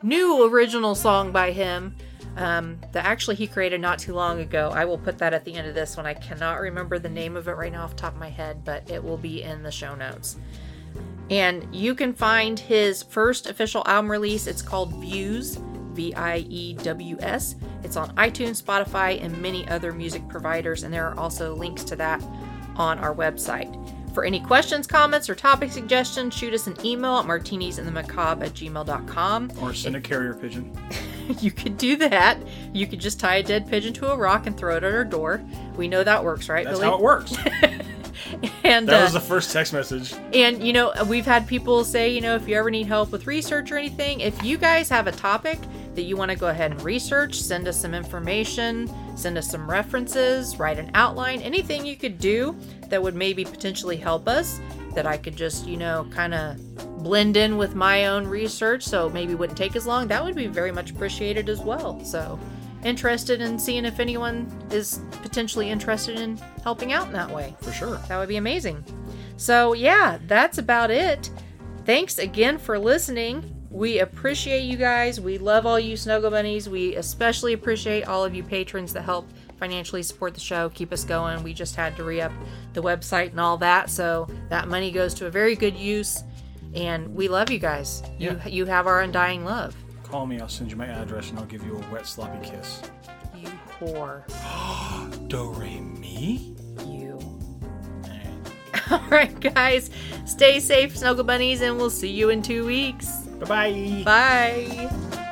new original song by him um, that actually he created not too long ago. I will put that at the end of this one. I cannot remember the name of it right now off the top of my head, but it will be in the show notes. And you can find his first official album release. It's called Views, V I E W S. It's on iTunes, Spotify, and many other music providers. And there are also links to that on our website. For any questions, comments, or topic suggestions, shoot us an email at martinisandthemacabre at gmail.com. or send a carrier pigeon. you could do that. You could just tie a dead pigeon to a rock and throw it at our door. We know that works, right, That's Billy? how it works. and That uh, was the first text message. and you know, we've had people say, you know, if you ever need help with research or anything, if you guys have a topic that you want to go ahead and research, send us some information, send us some references, write an outline, anything you could do that would maybe potentially help us that I could just, you know, kind of blend in with my own research so maybe wouldn't take as long, that would be very much appreciated as well. So, interested in seeing if anyone is potentially interested in helping out in that way. For sure. That would be amazing. So, yeah, that's about it. Thanks again for listening. We appreciate you guys. We love all you Snuggle Bunnies. We especially appreciate all of you patrons that help financially support the show, keep us going. We just had to re up the website and all that. So, that money goes to a very good use. And we love you guys. You, Yeah. you have our undying love. Call me, I'll send you my address, and I'll give you a wet, sloppy kiss. You whore. Do re mi? You. All right, guys. Stay safe, Snuggle Bunnies, and we'll see you in two weeks. Bye bye.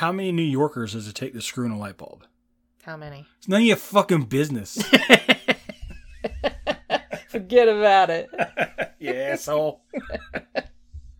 How many New Yorkers does it take to screw in a light bulb? How many? It's none of your fucking business. Forget about it. yeah, asshole.